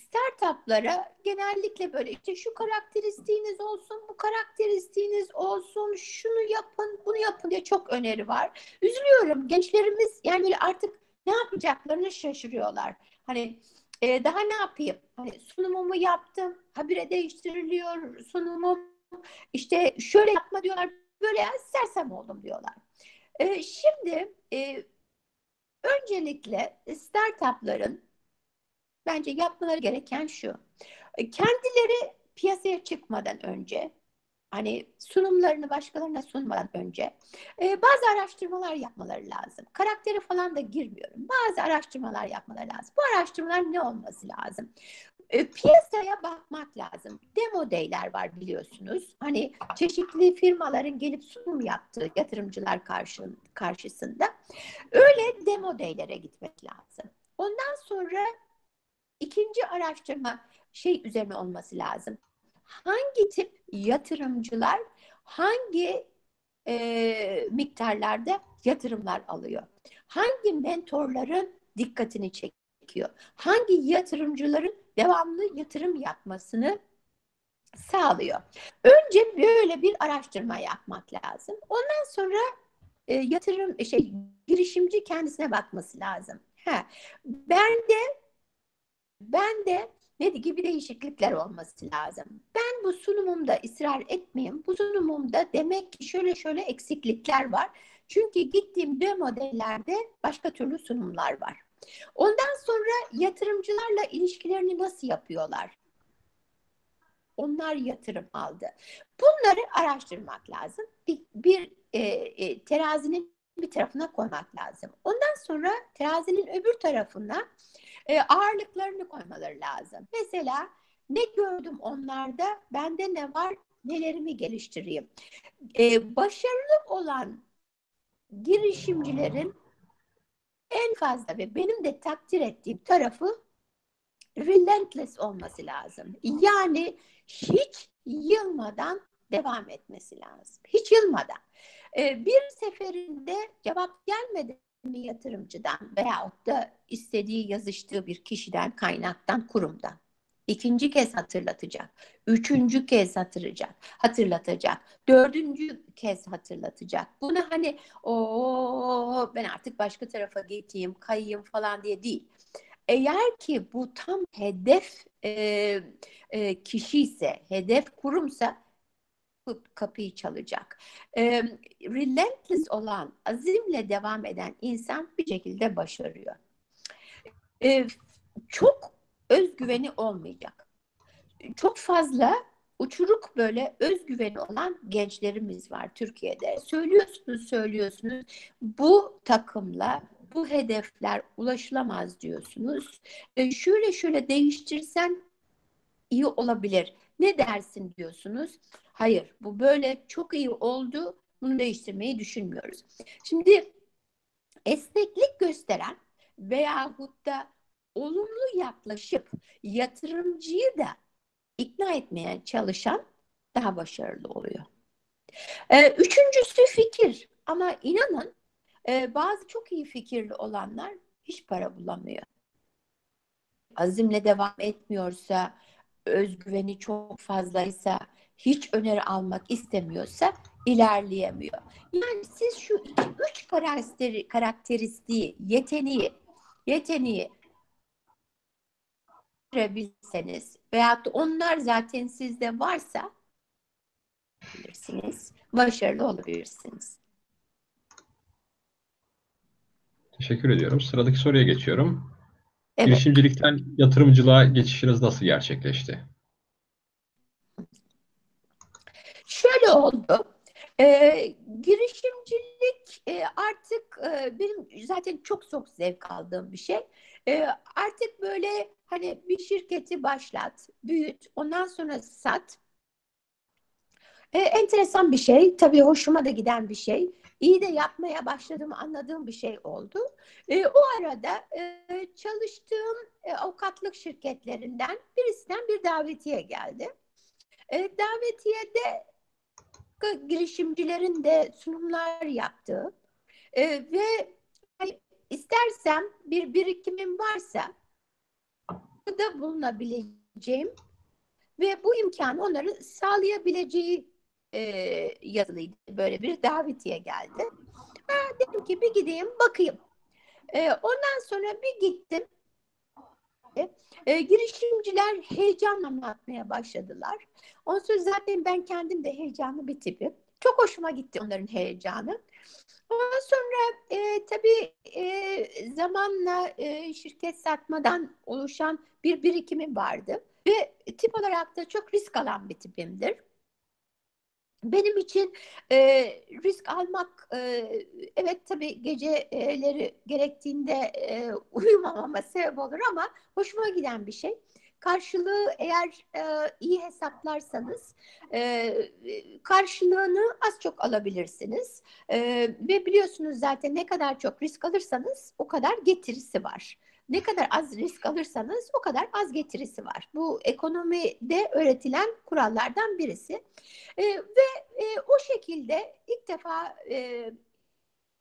startuplara genellikle böyle işte şu karakteristiğiniz olsun, bu karakteristiğiniz olsun, şunu yapın, bunu yapın diye çok öneri var. Üzülüyorum gençlerimiz yani böyle artık ne yapacaklarını şaşırıyorlar. Hani e, daha ne yapayım? Hani sunumumu yaptım, habire değiştiriliyor sunumum. İşte şöyle yapma diyorlar, böyle ya sersem oldum diyorlar. E, şimdi e, öncelikle startupların bence yapmaları gereken şu. E, kendileri piyasaya çıkmadan önce hani sunumlarını başkalarına sunmadan önce e, bazı araştırmalar yapmaları lazım. Karakteri falan da girmiyorum. Bazı araştırmalar yapmaları lazım. Bu araştırmalar ne olması lazım? E, piyasaya bakmak lazım. Demo day'ler var biliyorsunuz. Hani çeşitli firmaların gelip sunum yaptığı yatırımcılar karşı, karşısında. Öyle demo day'lere gitmek lazım. Ondan sonra İkinci araştırma şey üzerine olması lazım. Hangi tip yatırımcılar hangi e, miktarlarda yatırımlar alıyor? Hangi mentorların dikkatini çekiyor? Hangi yatırımcıların devamlı yatırım yapmasını sağlıyor? Önce böyle bir araştırma yapmak lazım. Ondan sonra e, yatırım şey girişimci kendisine bakması lazım. Ha, ben de ben de ne gibi değişiklikler olması lazım. Ben bu sunumumda ısrar etmeyeyim. Bu sunumumda demek ki şöyle şöyle eksiklikler var. Çünkü gittiğim dö modellerde başka türlü sunumlar var. Ondan sonra yatırımcılarla ilişkilerini nasıl yapıyorlar? Onlar yatırım aldı. Bunları araştırmak lazım. Bir, bir e, e, terazinin bir tarafına koymak lazım. Ondan sonra terazinin öbür tarafına e, ağırlıklarını koymaları lazım. Mesela ne gördüm onlarda, bende ne var, nelerimi geliştireyim. E, başarılı olan girişimcilerin en fazla ve benim de takdir ettiğim tarafı relentless olması lazım. Yani hiç yılmadan devam etmesi lazım. Hiç yılmadan. Ee, bir seferinde cevap gelmedi mi yatırımcıdan veyahut da istediği yazıştığı bir kişiden, kaynaktan, kurumdan. İkinci kez hatırlatacak. Üçüncü kez hatırlayacak, hatırlatacak. Dördüncü kez hatırlatacak. Bunu hani o ben artık başka tarafa geçeyim, kayayım falan diye değil. eğer ki bu tam hedef e, e, kişi ise, hedef kurumsa kapıyı çalacak. E, relentless olan, azimle devam eden insan bir şekilde başarıyor. E, çok özgüveni olmayacak. Çok fazla uçuruk böyle özgüveni olan gençlerimiz var Türkiye'de. Söylüyorsunuz, söylüyorsunuz. Bu takımla bu hedefler ulaşılamaz diyorsunuz. E, şöyle şöyle değiştirsen iyi olabilir. Ne dersin diyorsunuz. Hayır, bu böyle çok iyi oldu. Bunu değiştirmeyi düşünmüyoruz. Şimdi esneklik gösteren veyahut da olumlu yaklaşıp yatırımcıyı da ikna etmeye çalışan daha başarılı oluyor. Ee, üçüncüsü fikir. Ama inanın e, bazı çok iyi fikirli olanlar hiç para bulamıyor. Azimle devam etmiyorsa, özgüveni çok fazlaysa, hiç öneri almak istemiyorsa ilerleyemiyor. Yani siz şu iki, üç karakteri, karakteristiği, yeteneği, yeteneği bilseniz veyahut da onlar zaten sizde varsa bilirsiniz, başarılı olabilirsiniz. Teşekkür ediyorum. Sıradaki soruya geçiyorum. Evet. Girişimcilikten yatırımcılığa geçişiniz nasıl gerçekleşti? Şöyle oldu. E, girişimcilik e, artık e, benim zaten çok çok zevk aldığım bir şey. E, artık böyle hani bir şirketi başlat, büyüt, ondan sonra sat. E, enteresan bir şey, tabii hoşuma da giden bir şey. İyi de yapmaya başladığımı anladığım bir şey oldu. E, o arada e, çalıştığım e, avukatlık şirketlerinden birisinden bir davetiye geldi. E, davetiyede girişimcilerin de sunumlar yaptığı e, ve hani, istersem bir birikimim varsa da bulunabileceğim ve bu imkanı onların sağlayabileceği e, yazılıydı. Böyle bir davetiye geldi. Ha, dedim ki bir gideyim bakayım. E, ondan sonra bir gittim. E, girişimciler heyecanla anlatmaya başladılar. Ondan sonra zaten ben kendim de heyecanlı bir tipim. Çok hoşuma gitti onların heyecanı. Ondan sonra e, tabii e, zamanla e, şirket satmadan oluşan bir birikimim vardı. Ve tip olarak da çok risk alan bir tipimdir. Benim için e, risk almak e, evet tabii geceleri gerektiğinde e, uyumamama sebep olur ama hoşuma giden bir şey. Karşılığı eğer e, iyi hesaplarsanız e, karşılığını az çok alabilirsiniz. E, ve biliyorsunuz zaten ne kadar çok risk alırsanız o kadar getirisi var. Ne kadar az risk alırsanız o kadar az getirisi var. Bu ekonomide öğretilen kurallardan birisi. E, ve e, o şekilde ilk defa e,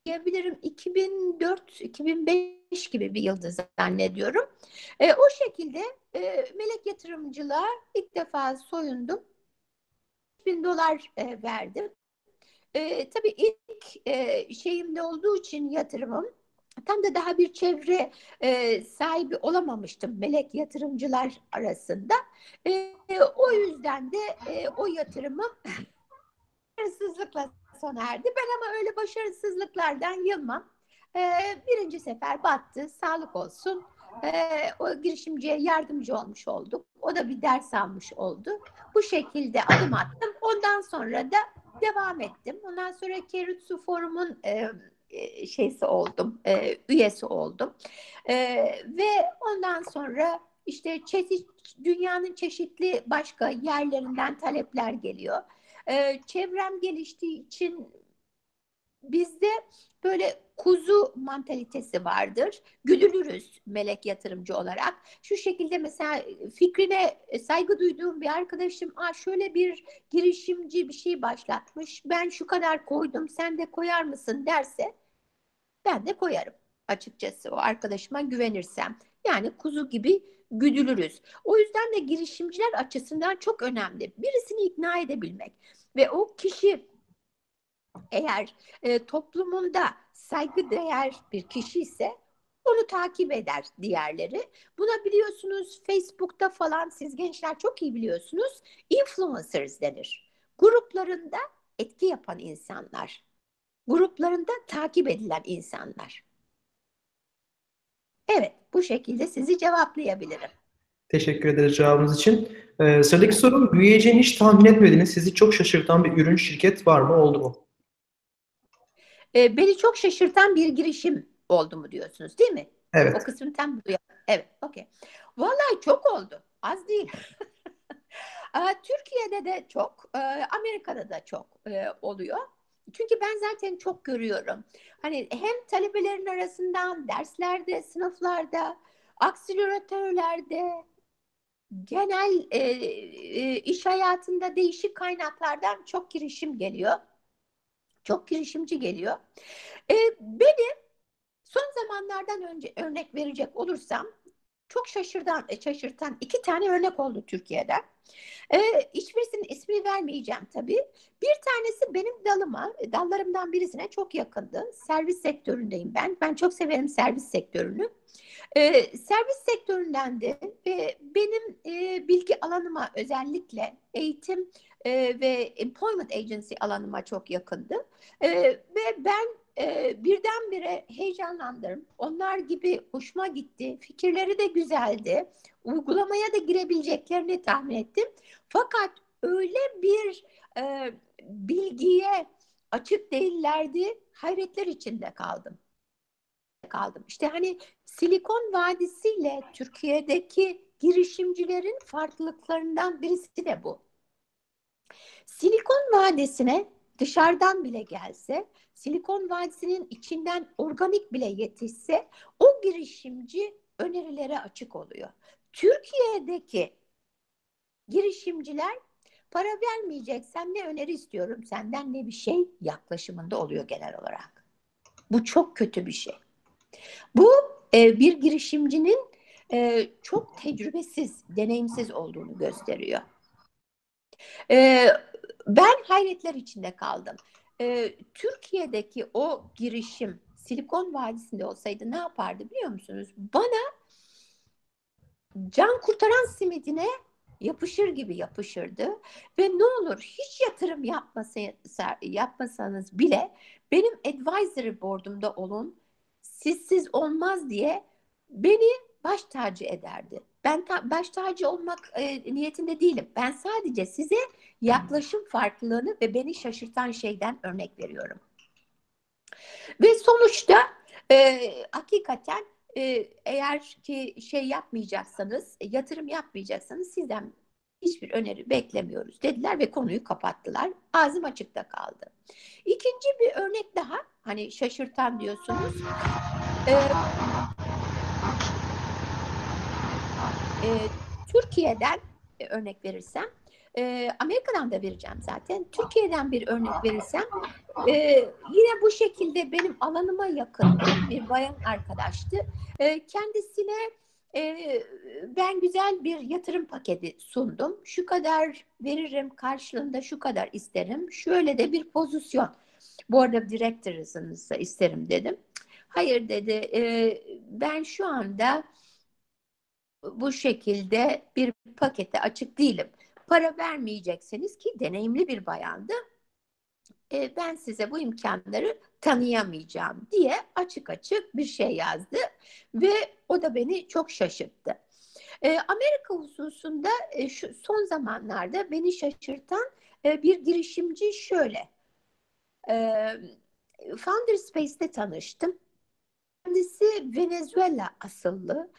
diyebilirim 2004-2005 gibi bir yıldı zannediyorum. E, o şekilde e, melek yatırımcılığa ilk defa soyundum. bin dolar e, verdim. E, tabii ilk e, şeyimde olduğu için yatırımım tam da daha bir çevre e, sahibi olamamıştım melek yatırımcılar arasında. E, o yüzden de e, o yatırımım [LAUGHS] hırsızlıkla sona erdi. Ben ama öyle başarısızlıklardan yılmam. E, birinci sefer battı, sağlık olsun. E, o girişimciye yardımcı olmuş olduk. O da bir ders almış oldu. Bu şekilde adım attım. Ondan sonra da devam ettim. Ondan sonra Kerutsu Forum'un e, e, şeysi oldum, e, üyesi oldum. E, ve ondan sonra işte çeşit, dünyanın çeşitli başka yerlerinden talepler geliyor. E, çevrem geliştiği için bizde böyle kuzu mantalitesi vardır. Güdülürüz melek yatırımcı olarak. Şu şekilde mesela fikrine saygı duyduğum bir arkadaşım Aa, şöyle bir girişimci bir şey başlatmış. Ben şu kadar koydum sen de koyar mısın derse ben de koyarım açıkçası o arkadaşıma güvenirsem. Yani kuzu gibi güdülürüz. O yüzden de girişimciler açısından çok önemli. Birisini ikna edebilmek ve o kişi eğer e, toplumunda saygı değer bir kişi ise Onu takip eder diğerleri. Buna biliyorsunuz Facebook'ta falan siz gençler çok iyi biliyorsunuz. Influencers denir. Gruplarında etki yapan insanlar. Gruplarında takip edilen insanlar. Evet, bu şekilde sizi cevaplayabilirim. Teşekkür ederiz cevabınız için. Ee, sıradaki sorum, büyüyeceğini hiç tahmin etmediğiniz, sizi çok şaşırtan bir ürün, şirket var mı, oldu mu? Ee, beni çok şaşırtan bir girişim oldu mu diyorsunuz değil mi? Evet. O kısmı tam. Evet, okey. Vallahi çok oldu. Az değil. [LAUGHS] Türkiye'de de çok, Amerika'da da çok oluyor. Çünkü ben zaten çok görüyorum. Hani hem talebelerin arasından, derslerde, sınıflarda, aksileratörlerde, genel e, e, iş hayatında değişik kaynaklardan çok girişim geliyor. Çok girişimci geliyor. E, benim son zamanlardan önce örnek verecek olursam çok şaşırtan, e, şaşırtan iki tane örnek oldu Türkiye'de. Ee, hiçbirisinin ismini vermeyeceğim tabii. Bir tanesi benim dalıma, dallarımdan birisine çok yakındı. Servis sektöründeyim ben. Ben çok severim servis sektörünü. Ee, servis sektöründen de ve benim e, bilgi alanıma özellikle eğitim e, ve employment agency alanıma çok yakındı. E, ve ben e, birdenbire heyecanlandım. Onlar gibi hoşuma gitti. Fikirleri de güzeldi. Uygulamaya da girebileceklerini tahmin ettim. Fakat öyle bir e, bilgiye açık değillerdi. Hayretler içinde kaldım. Kaldım. İşte hani Silikon Vadisi ile Türkiye'deki girişimcilerin farklılıklarından birisi de bu. Silikon Vadisi'ne dışarıdan bile gelse, Silikon Vadisi'nin içinden organik bile yetişse o girişimci önerilere açık oluyor. Türkiye'deki girişimciler para vermeyeceksen ne öneri istiyorum senden ne bir şey yaklaşımında oluyor genel olarak. Bu çok kötü bir şey. Bu e, bir girişimcinin e, çok tecrübesiz, deneyimsiz olduğunu gösteriyor. E, ben hayretler içinde kaldım. Ee, Türkiye'deki o girişim Silikon Vadisi'nde olsaydı ne yapardı biliyor musunuz? Bana can kurtaran simidine yapışır gibi yapışırdı ve ne olur hiç yatırım yapmasa, yapmasanız bile benim advisory board'umda olun sizsiz olmaz diye beni baş tacı ederdi. Ben ta- baş tacı olmak e, niyetinde değilim. Ben sadece size yaklaşım farklılığını ve beni şaşırtan şeyden örnek veriyorum. Ve sonuçta e, hakikaten e, eğer ki şey yapmayacaksanız, yatırım yapmayacaksanız sizden hiçbir öneri beklemiyoruz dediler ve konuyu kapattılar. Ağzım açıkta kaldı. İkinci bir örnek daha, hani şaşırtan diyorsunuz. Ee, e, Türkiye'den e, örnek verirsem, e, Amerika'dan da vereceğim zaten. Türkiye'den bir örnek verirsem, e, yine bu şekilde benim alanıma yakın bir bayan arkadaştı. E, kendisine e, ben güzel bir yatırım paketi sundum. Şu kadar veririm, karşılığında şu kadar isterim. Şöyle de bir pozisyon. Bu arada director'ınızı isterim dedim. Hayır dedi, e, ben şu anda bu şekilde bir pakete açık değilim. Para vermeyecekseniz ki deneyimli bir bayandı. E, ben size bu imkanları tanıyamayacağım diye açık açık bir şey yazdı ve o da beni çok şaşırttı. E, Amerika hususunda e, şu son zamanlarda beni şaşırtan e, bir girişimci şöyle. E, Founder Space'te tanıştım. Kendisi Venezuela asıllı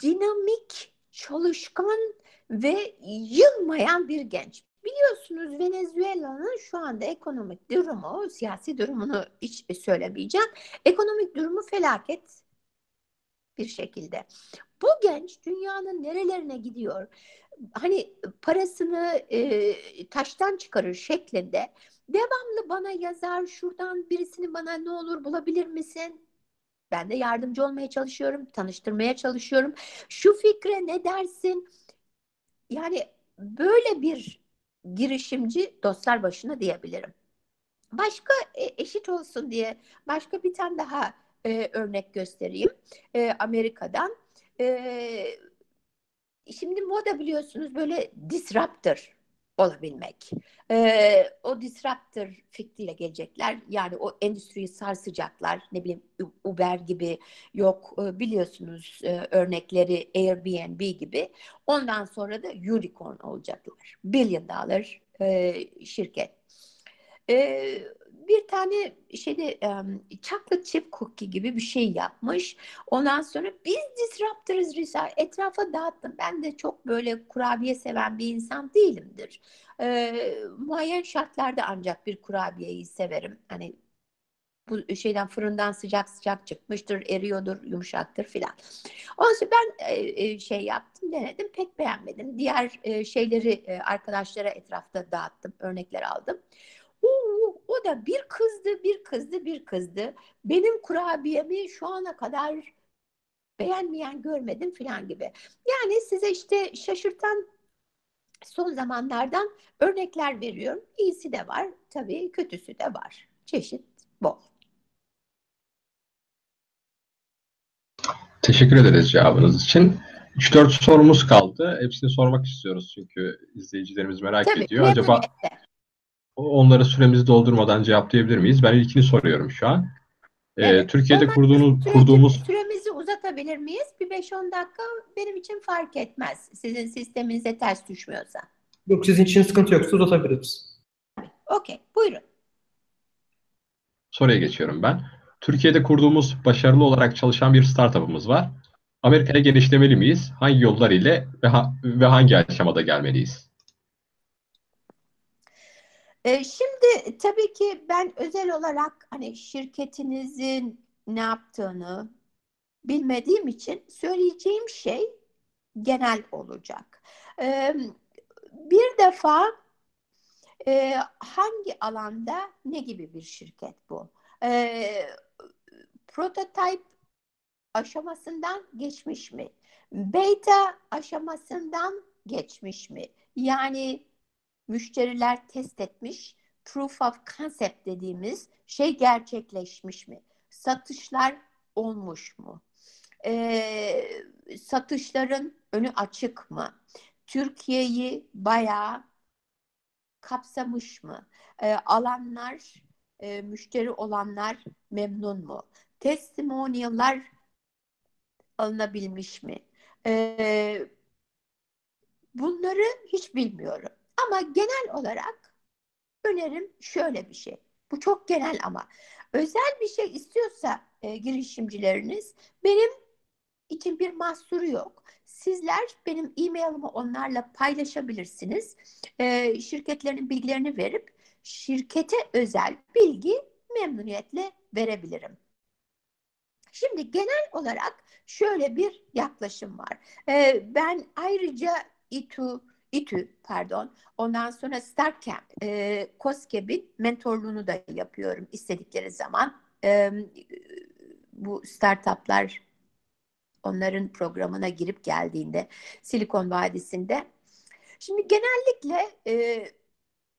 dinamik, çalışkan ve yılmayan bir genç. Biliyorsunuz Venezuela'nın şu anda ekonomik durumu, siyasi durumunu hiç söylemeyeceğim. Ekonomik durumu felaket bir şekilde. Bu genç dünyanın nerelerine gidiyor? Hani parasını e, taştan çıkarır şeklinde devamlı bana yazar şuradan birisini bana ne olur bulabilir misin? Ben de yardımcı olmaya çalışıyorum, tanıştırmaya çalışıyorum. Şu fikre ne dersin? Yani böyle bir girişimci dostlar başına diyebilirim. Başka e, eşit olsun diye başka bir tane daha e, örnek göstereyim. E, Amerika'dan. E, şimdi moda biliyorsunuz böyle disruptor olabilmek. Ee, o disruptor fikriyle gelecekler. Yani o endüstriyi sarsacaklar. Ne bileyim Uber gibi yok e, biliyorsunuz e, örnekleri Airbnb gibi. Ondan sonra da unicorn olacaklar. Billion dollar e, şirket. E, bir tane şeyde um, chocolate chip cookie gibi bir şey yapmış. Ondan sonra biz disruptors Risa etrafa dağıttım. Ben de çok böyle kurabiye seven bir insan değilimdir. E, muayyen şartlarda ancak bir kurabiyeyi severim. Hani bu şeyden fırından sıcak sıcak çıkmıştır, eriyordur, yumuşaktır filan. Sonra ben e, şey yaptım, denedim, pek beğenmedim. Diğer e, şeyleri e, arkadaşlara etrafta dağıttım, örnekler aldım. Oo, o da bir kızdı, bir kızdı, bir kızdı. Benim kurabiyemi şu ana kadar beğenmeyen görmedim filan gibi. Yani size işte şaşırtan son zamanlardan örnekler veriyorum. İyisi de var, tabii kötüsü de var. Çeşit bol. Teşekkür ederiz cevabınız için. 3-4 sorumuz kaldı. Hepsini sormak istiyoruz çünkü izleyicilerimiz merak Tabii, ediyor. Acaba. Onları süremizi doldurmadan cevaplayabilir miyiz? Ben ilkini soruyorum şu an. Ee, Evet. Türkiye'de kurduğunuz, süreci- kurduğumuz Süremizi uzatabilir miyiz? Bir 5-10 dakika benim için fark etmez. Sizin sisteminize ters düşmüyorsa. Yok sizin için sıkıntı yoksa uzatabiliriz. Okey, buyurun. soruya geçiyorum ben. Türkiye'de kurduğumuz başarılı olarak çalışan bir startup'ımız var. Amerika'ya genişlemeli miyiz? Hangi yollar ile ve, ha- ve hangi aşamada gelmeliyiz? Ee, şimdi tabii ki ben özel olarak hani şirketinizin ne yaptığını bilmediğim için söyleyeceğim şey genel olacak. Bir defa e, hangi alanda ne gibi bir şirket bu? Ee, prototype aşamasından geçmiş mi? Beta aşamasından geçmiş mi? Yani müşteriler test etmiş, proof of concept dediğimiz şey gerçekleşmiş mi? Satışlar olmuş mu? Ee, satışların önü açık mı? Türkiye'yi bayağı kapsamış mı? Ee, alanlar, e, müşteri olanlar memnun mu? Testimonial'lar alınabilmiş mi? Ee, bunları hiç bilmiyorum. Ama genel olarak önerim şöyle bir şey. Bu çok genel ama özel bir şey istiyorsa e, girişimcileriniz benim için bir mahsuru yok. Sizler benim e-mailimi onlarla paylaşabilirsiniz. E, şirketlerin bilgilerini verip şirkete özel bilgi memnuniyetle verebilirim. Şimdi genel olarak şöyle bir yaklaşım var. E, ben ayrıca İTÜ, İTÜ pardon, ondan sonra StartCamp, e, COSGAP'in mentorluğunu da yapıyorum istedikleri zaman. E, bu startuplar onların programına girip geldiğinde Silikon Vadisi'nde. Şimdi genellikle e,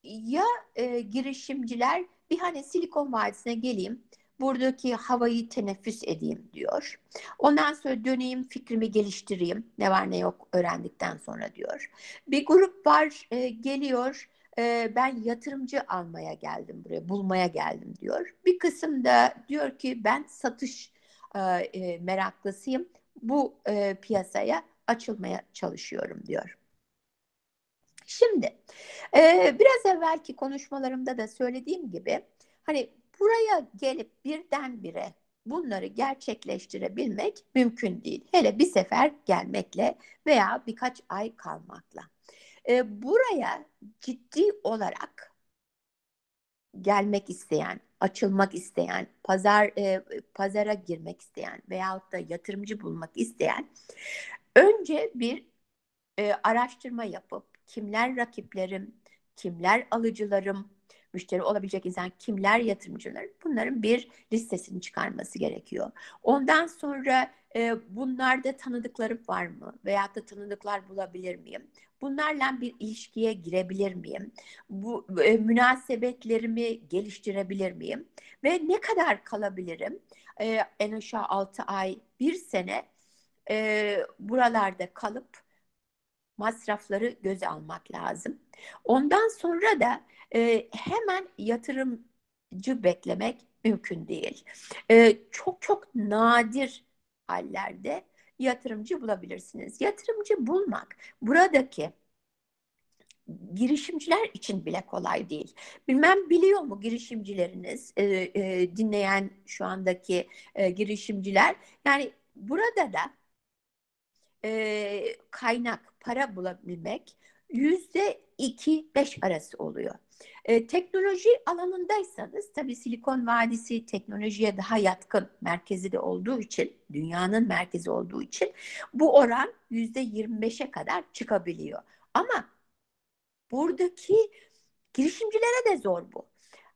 ya e, girişimciler bir hani Silikon Vadisi'ne geleyim, buradaki havayı teneffüs edeyim diyor. Ondan sonra döneyim fikrimi geliştireyim. Ne var ne yok öğrendikten sonra diyor. Bir grup var e, geliyor e, ben yatırımcı almaya geldim buraya bulmaya geldim diyor. Bir kısım da diyor ki ben satış e, e, meraklısıyım. Bu e, piyasaya açılmaya çalışıyorum diyor. Şimdi e, biraz evvelki konuşmalarımda da söylediğim gibi hani buraya gelip birdenbire bunları gerçekleştirebilmek mümkün değil. Hele bir sefer gelmekle veya birkaç ay kalmakla. E, buraya ciddi olarak gelmek isteyen, açılmak isteyen, pazar e, pazara girmek isteyen veyahut da yatırımcı bulmak isteyen önce bir e, araştırma yapıp kimler rakiplerim, kimler alıcılarım, müşteri olabilecek insan kimler yatırımcılar bunların bir listesini çıkarması gerekiyor. Ondan sonra e, bunlarda tanıdıklarım var mı veyahut da tanıdıklar bulabilir miyim? Bunlarla bir ilişkiye girebilir miyim? Bu e, münasebetlerimi geliştirebilir miyim? Ve ne kadar kalabilirim? E, en aşağı 6 ay, bir sene e, buralarda kalıp masrafları göze almak lazım. Ondan sonra da e, hemen yatırımcı beklemek mümkün değil. E, çok çok nadir hallerde yatırımcı bulabilirsiniz. Yatırımcı bulmak buradaki girişimciler için bile kolay değil. Bilmem biliyor mu girişimcileriniz, e, e, dinleyen şu andaki e, girişimciler. Yani burada da e, kaynak, para bulabilmek yüzde iki beş arası oluyor. E, teknoloji alanındaysanız tabii Silikon Vadisi teknolojiye daha yatkın merkezi de olduğu için, dünyanın merkezi olduğu için bu oran yüzde yirmi beşe kadar çıkabiliyor. Ama buradaki girişimcilere de zor bu.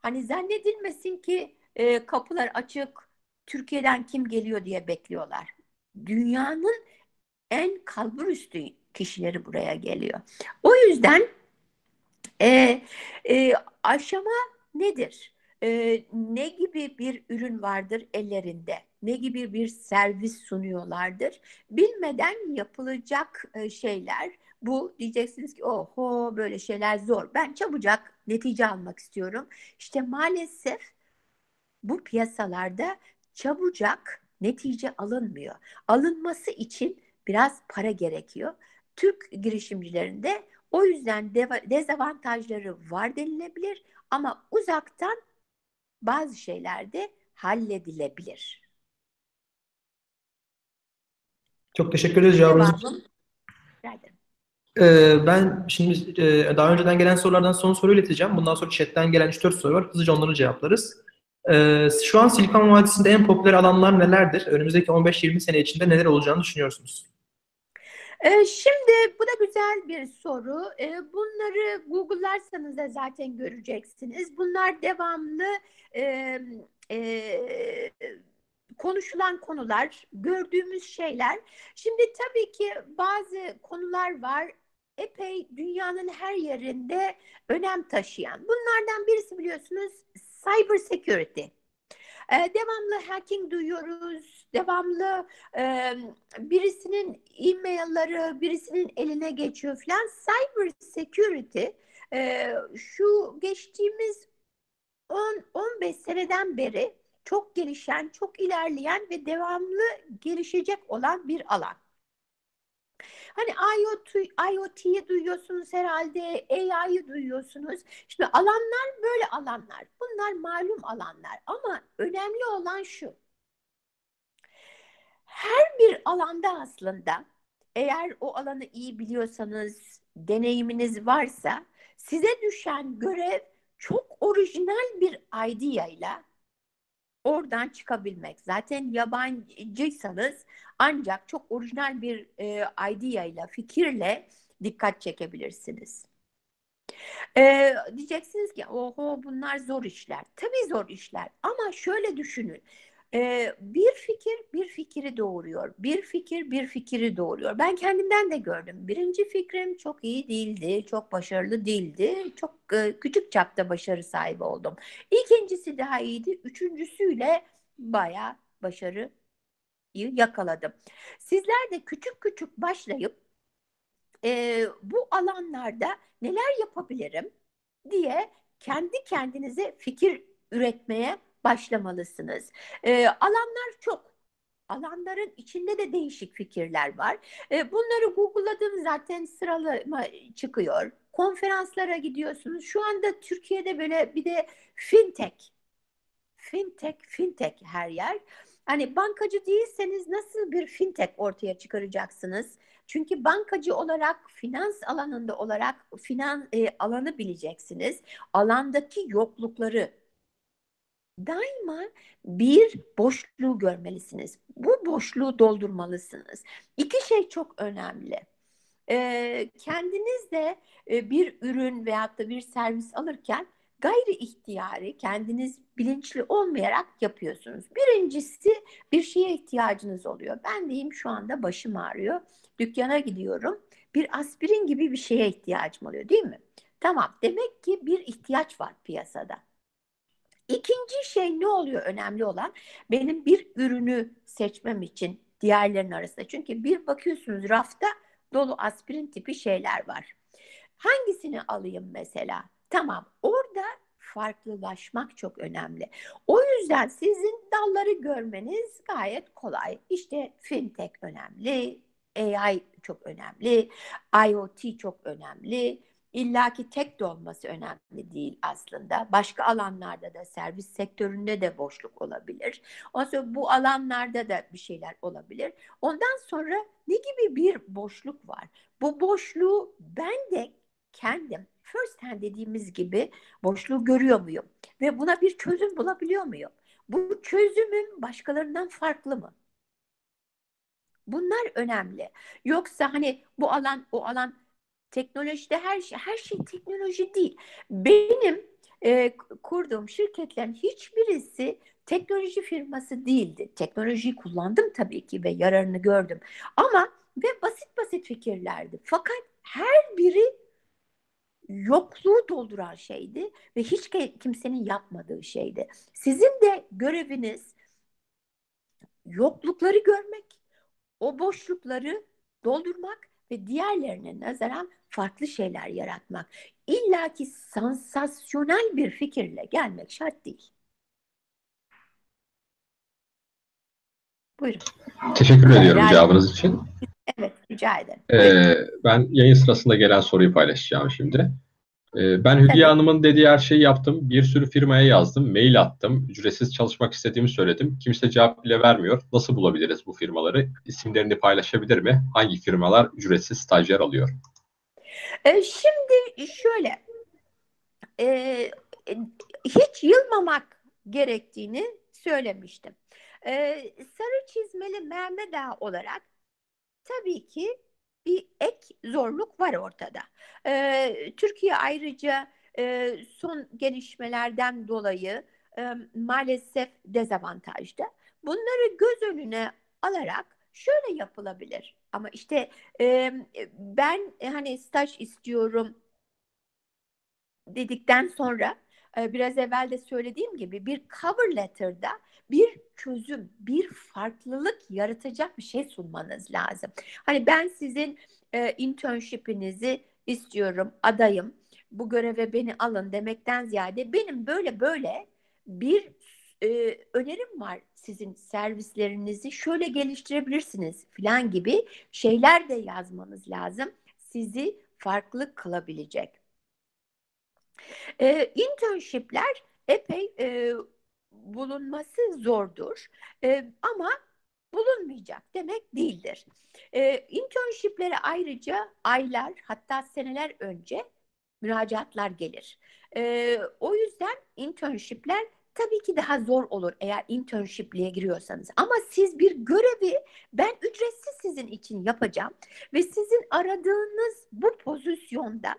Hani zannedilmesin ki e, kapılar açık, Türkiye'den kim geliyor diye bekliyorlar. Dünyanın en kalbur üstü kişileri buraya geliyor. O yüzden e, e, aşama nedir? E, ne gibi bir ürün vardır ellerinde? Ne gibi bir servis sunuyorlardır? Bilmeden yapılacak e, şeyler bu diyeceksiniz ki oho böyle şeyler zor. Ben çabucak netice almak istiyorum. İşte maalesef bu piyasalarda çabucak netice alınmıyor. Alınması için biraz para gerekiyor. Türk girişimcilerinde o yüzden dezavantajları var denilebilir ama uzaktan bazı şeyler de halledilebilir. Çok teşekkür ederiz cevabınız için. Ee, ben şimdi e, daha önceden gelen sorulardan son soru ileteceğim. Bundan sonra chatten gelen 3-4 soru var. Hızlıca onları cevaplarız. Ee, şu an Silikon Vadisi'nde en popüler alanlar nelerdir? Önümüzdeki 15-20 sene içinde neler olacağını düşünüyorsunuz? Ee, şimdi bu da güzel bir soru. Ee, bunları Google'larsanız da zaten göreceksiniz. Bunlar devamlı konuşulan konular, gördüğümüz şeyler. Şimdi tabii ki bazı konular var epey dünyanın her yerinde önem taşıyan. Bunlardan birisi biliyorsunuz cyber security. Ee, devamlı hacking duyuyoruz, devamlı e, birisinin e-mailleri birisinin eline geçiyor falan. Cyber security e, şu geçtiğimiz 10-15 seneden beri çok gelişen, çok ilerleyen ve devamlı gelişecek olan bir alan. Hani IoT, IoT'yi duyuyorsunuz herhalde, AI'yı duyuyorsunuz. Şimdi alanlar böyle alanlar. Bunlar malum alanlar ama önemli olan şu. Her bir alanda aslında eğer o alanı iyi biliyorsanız, deneyiminiz varsa size düşen görev çok orijinal bir idea ile oradan çıkabilmek. Zaten yabancıysanız ancak çok orijinal bir e, idea ile, fikirle dikkat çekebilirsiniz. Ee, diyeceksiniz ki oho bunlar zor işler. Tabii zor işler ama şöyle düşünün. Ee, bir fikir bir fikri doğuruyor. Bir fikir bir fikri doğuruyor. Ben kendimden de gördüm. Birinci fikrim çok iyi değildi, çok başarılı değildi. Çok e, küçük çapta başarı sahibi oldum. İkincisi daha iyiydi. Üçüncüsüyle baya başarı yakaladım. Sizler de küçük küçük başlayıp e, bu alanlarda neler yapabilirim diye kendi kendinize fikir üretmeye başlamalısınız. E, alanlar çok. Alanların içinde de değişik fikirler var. E, bunları Google'ladığım zaten sıralama çıkıyor. Konferanslara gidiyorsunuz. Şu anda Türkiye'de böyle bir de fintech. Fintech, fintech her yer. Hani bankacı değilseniz nasıl bir fintech ortaya çıkaracaksınız? Çünkü bankacı olarak finans alanında olarak finan e, alanı bileceksiniz. Alandaki yoklukları daima bir boşluğu görmelisiniz. Bu boşluğu doldurmalısınız. İki şey çok önemli. Ee, kendiniz de e, bir ürün veyahut da bir servis alırken gayri ihtiyari kendiniz bilinçli olmayarak yapıyorsunuz. Birincisi bir şeye ihtiyacınız oluyor. Ben diyeyim şu anda başım ağrıyor. Dükkana gidiyorum. Bir aspirin gibi bir şeye ihtiyacım oluyor değil mi? Tamam demek ki bir ihtiyaç var piyasada. İkinci şey ne oluyor önemli olan? Benim bir ürünü seçmem için diğerlerinin arasında. Çünkü bir bakıyorsunuz rafta dolu aspirin tipi şeyler var. Hangisini alayım mesela? Tamam orada farklılaşmak çok önemli. O yüzden sizin dalları görmeniz gayet kolay. İşte fintech önemli, AI çok önemli, IoT çok önemli. İlla ki tek de olması önemli değil aslında. Başka alanlarda da servis sektöründe de boşluk olabilir. Ondan sonra bu alanlarda da bir şeyler olabilir. Ondan sonra ne gibi bir boşluk var? Bu boşluğu ben de kendim first hand dediğimiz gibi boşluğu görüyor muyum? Ve buna bir çözüm bulabiliyor muyum? Bu çözümüm başkalarından farklı mı? Bunlar önemli. Yoksa hani bu alan o alan teknolojide her şey her şey teknoloji değil. Benim e, kurduğum şirketlerin hiçbirisi teknoloji firması değildi. Teknolojiyi kullandım tabii ki ve yararını gördüm. Ama ve basit basit fikirlerdi. Fakat her biri yokluğu dolduran şeydi ve hiç kimsenin yapmadığı şeydi. Sizin de göreviniz yoklukları görmek, o boşlukları doldurmak ve diğerlerine nazaran farklı şeyler yaratmak. İlla ki sansasyonel bir fikirle gelmek şart değil. Buyurun. Teşekkür ediyorum yani, cevabınız için. Evet, rica ederim. Ee, ben yayın sırasında gelen soruyu paylaşacağım şimdi. Ee, ben Hülya. Hanım'ın dediği her şeyi yaptım. Bir sürü firmaya yazdım, mail attım. Ücretsiz çalışmak istediğimi söyledim. Kimse cevap bile vermiyor. Nasıl bulabiliriz bu firmaları? İsimlerini paylaşabilir mi? Hangi firmalar ücretsiz stajyer alıyor? Ee, şimdi şöyle, e, hiç yılmamak gerektiğini söylemiştim. Ee, sarı çizmeli Mehmet Ağa olarak tabii ki bir ek zorluk var ortada. Ee, Türkiye ayrıca e, son gelişmelerden dolayı e, maalesef dezavantajda. Bunları göz önüne alarak şöyle yapılabilir. Ama işte e, ben e, hani staj istiyorum dedikten sonra e, biraz evvel de söylediğim gibi bir cover letter'da bir çözüm, bir farklılık yaratacak bir şey sunmanız lazım. Hani ben sizin e, internship'inizi istiyorum, adayım, bu göreve beni alın demekten ziyade benim böyle böyle bir e, önerim var sizin servislerinizi şöyle geliştirebilirsiniz falan gibi şeyler de yazmanız lazım. Sizi farklı kılabilecek. E, internshipler epey e, bulunması zordur. E, ama bulunmayacak demek değildir. E, internshiplere ayrıca aylar hatta seneler önce müracaatlar gelir. E, o yüzden internshipler tabii ki daha zor olur eğer internshipliğe giriyorsanız. Ama siz bir görevi ben ücretsiz sizin için yapacağım ve sizin aradığınız bu pozisyonda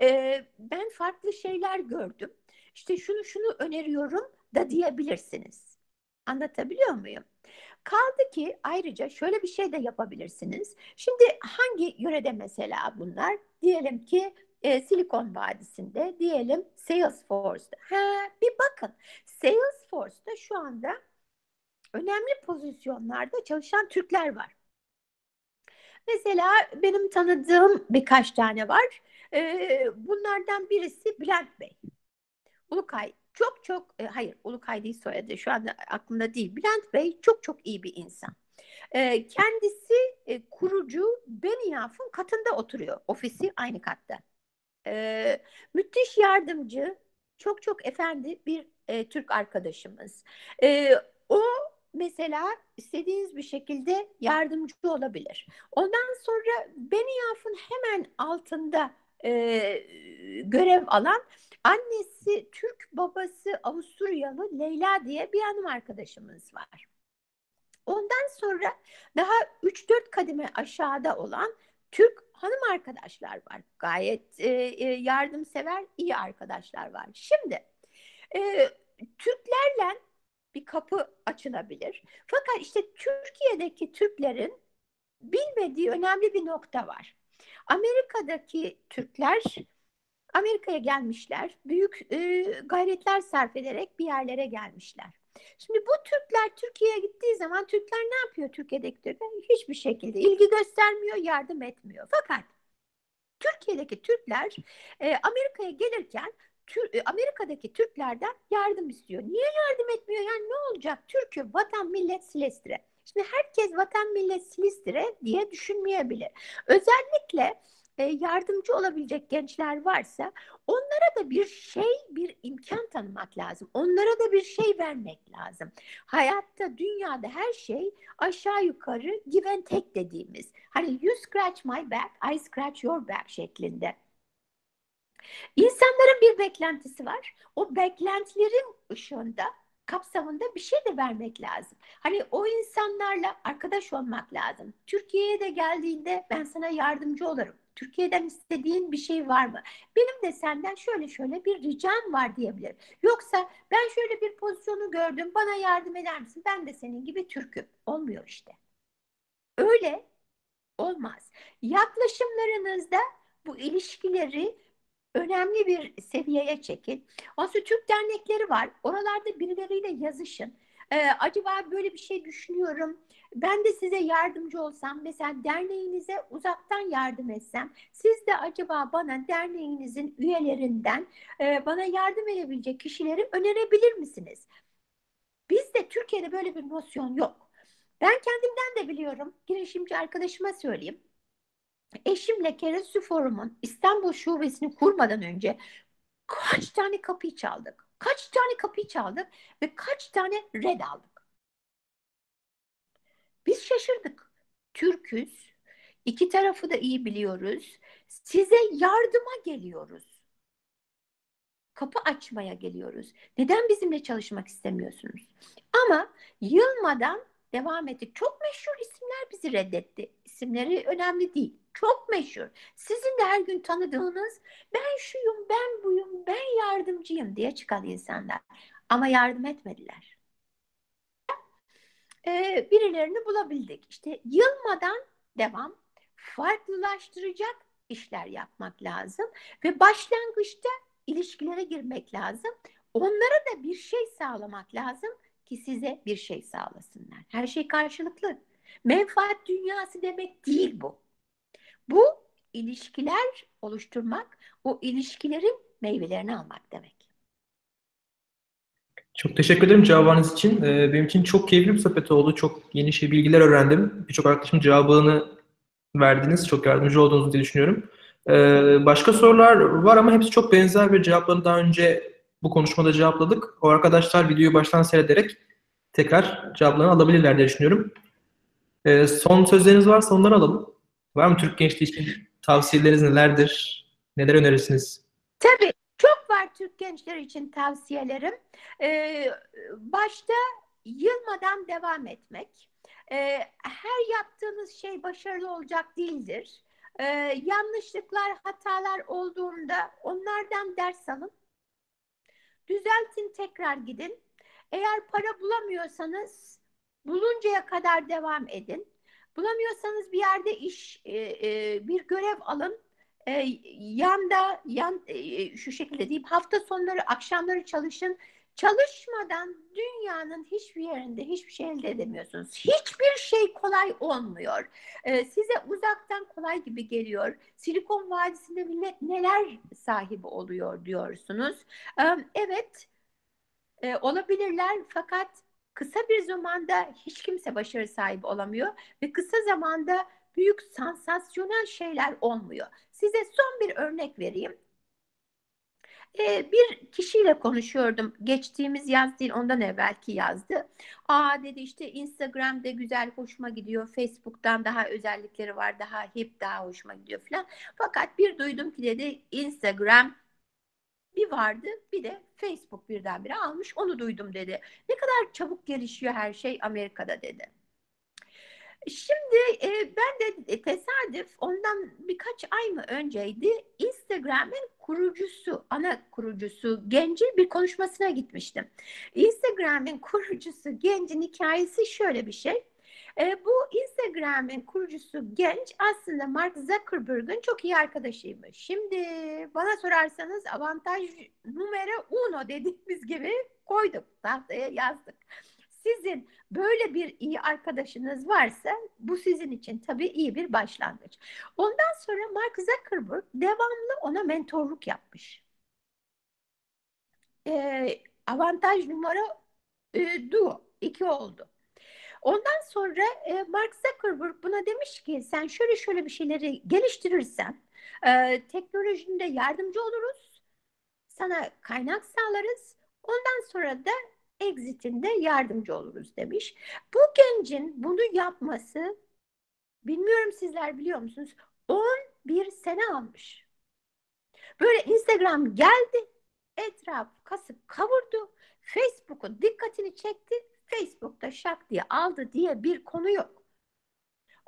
e, ben farklı şeyler gördüm işte şunu şunu öneriyorum da diyebilirsiniz. Anlatabiliyor muyum? Kaldı ki ayrıca şöyle bir şey de yapabilirsiniz. Şimdi hangi yörede mesela bunlar? Diyelim ki e, Silikon Vadisi'nde, diyelim Salesforce'da. Ha, bir bakın Salesforce'da şu anda önemli pozisyonlarda çalışan Türkler var. Mesela benim tanıdığım birkaç tane var. Ee, bunlardan birisi Bülent Bey. Ulukay çok çok e, hayır Ulukay değil soyadı şu anda aklımda değil. Bülent Bey çok çok iyi bir insan. E, kendisi e, kurucu Beniyaf'ın katında oturuyor. Ofisi aynı katta. E, müthiş yardımcı, çok çok efendi bir e, Türk arkadaşımız. E, o mesela istediğiniz bir şekilde yardımcı olabilir. Ondan sonra Beniyaf'ın hemen altında e, görev alan Annesi Türk, babası Avusturyalı Leyla diye bir hanım arkadaşımız var. Ondan sonra daha 3-4 kademe aşağıda olan Türk hanım arkadaşlar var. Gayet e, e, yardımsever, iyi arkadaşlar var. Şimdi e, Türklerle bir kapı açılabilir. Fakat işte Türkiye'deki Türklerin bilmediği önemli bir nokta var. Amerika'daki Türkler Amerika'ya gelmişler. Büyük e, gayretler sarf ederek bir yerlere gelmişler. Şimdi bu Türkler Türkiye'ye gittiği zaman Türkler ne yapıyor Türkiye'deki Türkler? Hiçbir şekilde ilgi göstermiyor, yardım etmiyor. Fakat Türkiye'deki Türkler e, Amerika'ya gelirken Tür, e, Amerika'daki Türklerden yardım istiyor. Niye yardım etmiyor? Yani ne olacak? Türk'ü vatan millet silestire. Şimdi herkes vatan millet silestire diye düşünmeyebilir. Özellikle e, yardımcı olabilecek gençler varsa onlara da bir şey, bir imkan tanımak lazım. Onlara da bir şey vermek lazım. Hayatta, dünyada her şey aşağı yukarı give and take dediğimiz. Hani you scratch my back, I scratch your back şeklinde. İnsanların bir beklentisi var. O beklentilerin ışığında kapsamında bir şey de vermek lazım. Hani o insanlarla arkadaş olmak lazım. Türkiye'ye de geldiğinde ben sana yardımcı olurum. Türkiye'den istediğin bir şey var mı? Benim de senden şöyle şöyle bir ricam var diyebilir. Yoksa ben şöyle bir pozisyonu gördüm bana yardım eder misin? Ben de senin gibi Türk'üm. Olmuyor işte. Öyle olmaz. Yaklaşımlarınızda bu ilişkileri önemli bir seviyeye çekin. Ondan Türk dernekleri var. Oralarda birileriyle yazışın. Ee, acaba böyle bir şey düşünüyorum. Ben de size yardımcı olsam, mesela derneğinize uzaktan yardım etsem, siz de acaba bana derneğinizin üyelerinden e, bana yardım edebilecek kişileri önerebilir misiniz? Bizde Türkiye'de böyle bir nosyon yok. Ben kendimden de biliyorum. Girişimci arkadaşıma söyleyeyim. Eşimle Keresi Forum'un İstanbul şubesini kurmadan önce kaç tane kapıyı çaldık? Kaç tane kapıyı çaldık ve kaç tane red aldık? Biz şaşırdık. Türküz. İki tarafı da iyi biliyoruz. Size yardıma geliyoruz. Kapı açmaya geliyoruz. Neden bizimle çalışmak istemiyorsunuz? Ama yılmadan devam ettik. Çok meşhur isimler bizi reddetti. İsimleri önemli değil. Çok meşhur. Sizin de her gün tanıdığınız ben şuyum, ben buyum, ben yardımcıyım diye çıkan insanlar. Ama yardım etmediler. Ee, birilerini bulabildik. İşte yılmadan devam, farklılaştıracak işler yapmak lazım ve başlangıçta ilişkilere girmek lazım. Onlara da bir şey sağlamak lazım ki size bir şey sağlasınlar. Her şey karşılıklı. Menfaat dünyası demek değil bu. Bu ilişkiler oluşturmak, o ilişkilerin meyvelerini almak demek. Çok teşekkür ederim cevabınız için. Ee, benim için çok keyifli bir sohbet oldu. Çok yeni şey bilgiler öğrendim. Birçok arkadaşım cevabını verdiniz. Çok yardımcı olduğunuzu diye düşünüyorum. Ee, başka sorular var ama hepsi çok benzer ve cevaplarını daha önce bu konuşmada cevapladık. O arkadaşlar videoyu baştan seyrederek tekrar cevaplarını alabilirler diye düşünüyorum. Ee, son sözleriniz varsa onları alalım. Var mı Türk gençliği için tavsiyeleriniz nelerdir? Neler önerirsiniz? Tabii. Türk gençler için tavsiyelerim. Ee, başta yılmadan devam etmek. Ee, her yaptığınız şey başarılı olacak değildir. Ee, yanlışlıklar, hatalar olduğunda onlardan ders alın. Düzeltin, tekrar gidin. Eğer para bulamıyorsanız buluncaya kadar devam edin. Bulamıyorsanız bir yerde iş, e, e, bir görev alın. E, yanda, yan, e, şu şekilde diyeyim, hafta sonları, akşamları çalışın. Çalışmadan dünyanın hiçbir yerinde hiçbir şey elde edemiyorsunuz. Hiçbir şey kolay olmuyor. Ee, size uzaktan kolay gibi geliyor. Silikon Vadisi'nde millet neler sahibi oluyor diyorsunuz. Ee, evet e, olabilirler fakat kısa bir zamanda hiç kimse başarı sahibi olamıyor ve kısa zamanda büyük sansasyonel şeyler olmuyor. Size son bir örnek vereyim. Ee, bir kişiyle konuşuyordum. Geçtiğimiz yaz değil ondan evvelki yazdı. Aa dedi işte Instagram'da güzel hoşuma gidiyor. Facebook'tan daha özellikleri var. Daha hip daha hoşuma gidiyor falan. Fakat bir duydum ki dedi Instagram bir vardı bir de Facebook birdenbire almış onu duydum dedi. Ne kadar çabuk gelişiyor her şey Amerika'da dedi. Şimdi e, ben de tesadüf ondan birkaç ay mı önceydi Instagram'ın kurucusu, ana kurucusu Genc'in bir konuşmasına gitmiştim. Instagram'ın kurucusu Genc'in hikayesi şöyle bir şey. E, bu Instagram'ın kurucusu Genç aslında Mark Zuckerberg'ın çok iyi arkadaşıymış. Şimdi bana sorarsanız avantaj numara uno dediğimiz gibi koyduk tahtaya yazdık. Sizin böyle bir iyi arkadaşınız varsa bu sizin için tabii iyi bir başlangıç. Ondan sonra Mark Zuckerberg devamlı ona mentorluk yapmış. Ee, avantaj numara e, duo, iki oldu. Ondan sonra e, Mark Zuckerberg buna demiş ki sen şöyle şöyle bir şeyleri geliştirirsen e, teknolojinde yardımcı oluruz, sana kaynak sağlarız. Ondan sonra da exit'inde yardımcı oluruz demiş. Bu gencin bunu yapması bilmiyorum sizler biliyor musunuz 11 sene almış. Böyle Instagram geldi etraf kasıp kavurdu. Facebook'un dikkatini çekti. Facebook'ta şak diye aldı diye bir konu yok.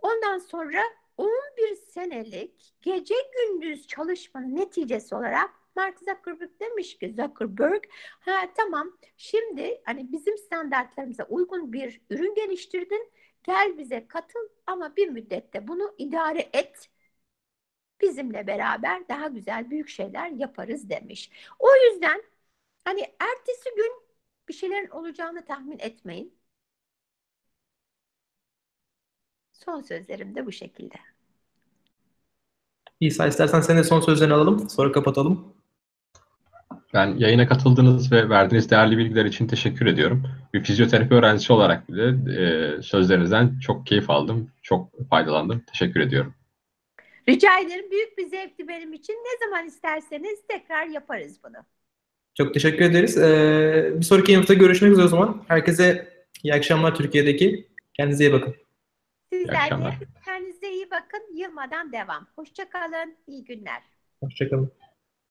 Ondan sonra 11 senelik gece gündüz çalışmanın neticesi olarak Mark Zuckerberg demiş ki Zuckerberg ha tamam şimdi hani bizim standartlarımıza uygun bir ürün geliştirdin gel bize katıl ama bir müddette bunu idare et bizimle beraber daha güzel büyük şeyler yaparız demiş. O yüzden hani ertesi gün bir şeylerin olacağını tahmin etmeyin. Son sözlerim de bu şekilde. İsa istersen senin son sözlerini alalım. Sonra kapatalım. Ben yayına katıldığınız ve verdiğiniz değerli bilgiler için teşekkür ediyorum. Bir fizyoterapi öğrencisi olarak bile e, sözlerinizden çok keyif aldım. Çok faydalandım. Teşekkür ediyorum. Rica ederim. Büyük bir zevkti benim için. Ne zaman isterseniz tekrar yaparız bunu. Çok teşekkür ederiz. Ee, bir sonraki yanıtta görüşmek üzere o zaman. Herkese iyi akşamlar Türkiye'deki. Kendinize iyi bakın. Sizler de akşamlar. kendinize iyi bakın. Yılmadan devam. Hoşçakalın. İyi günler. Hoşçakalın.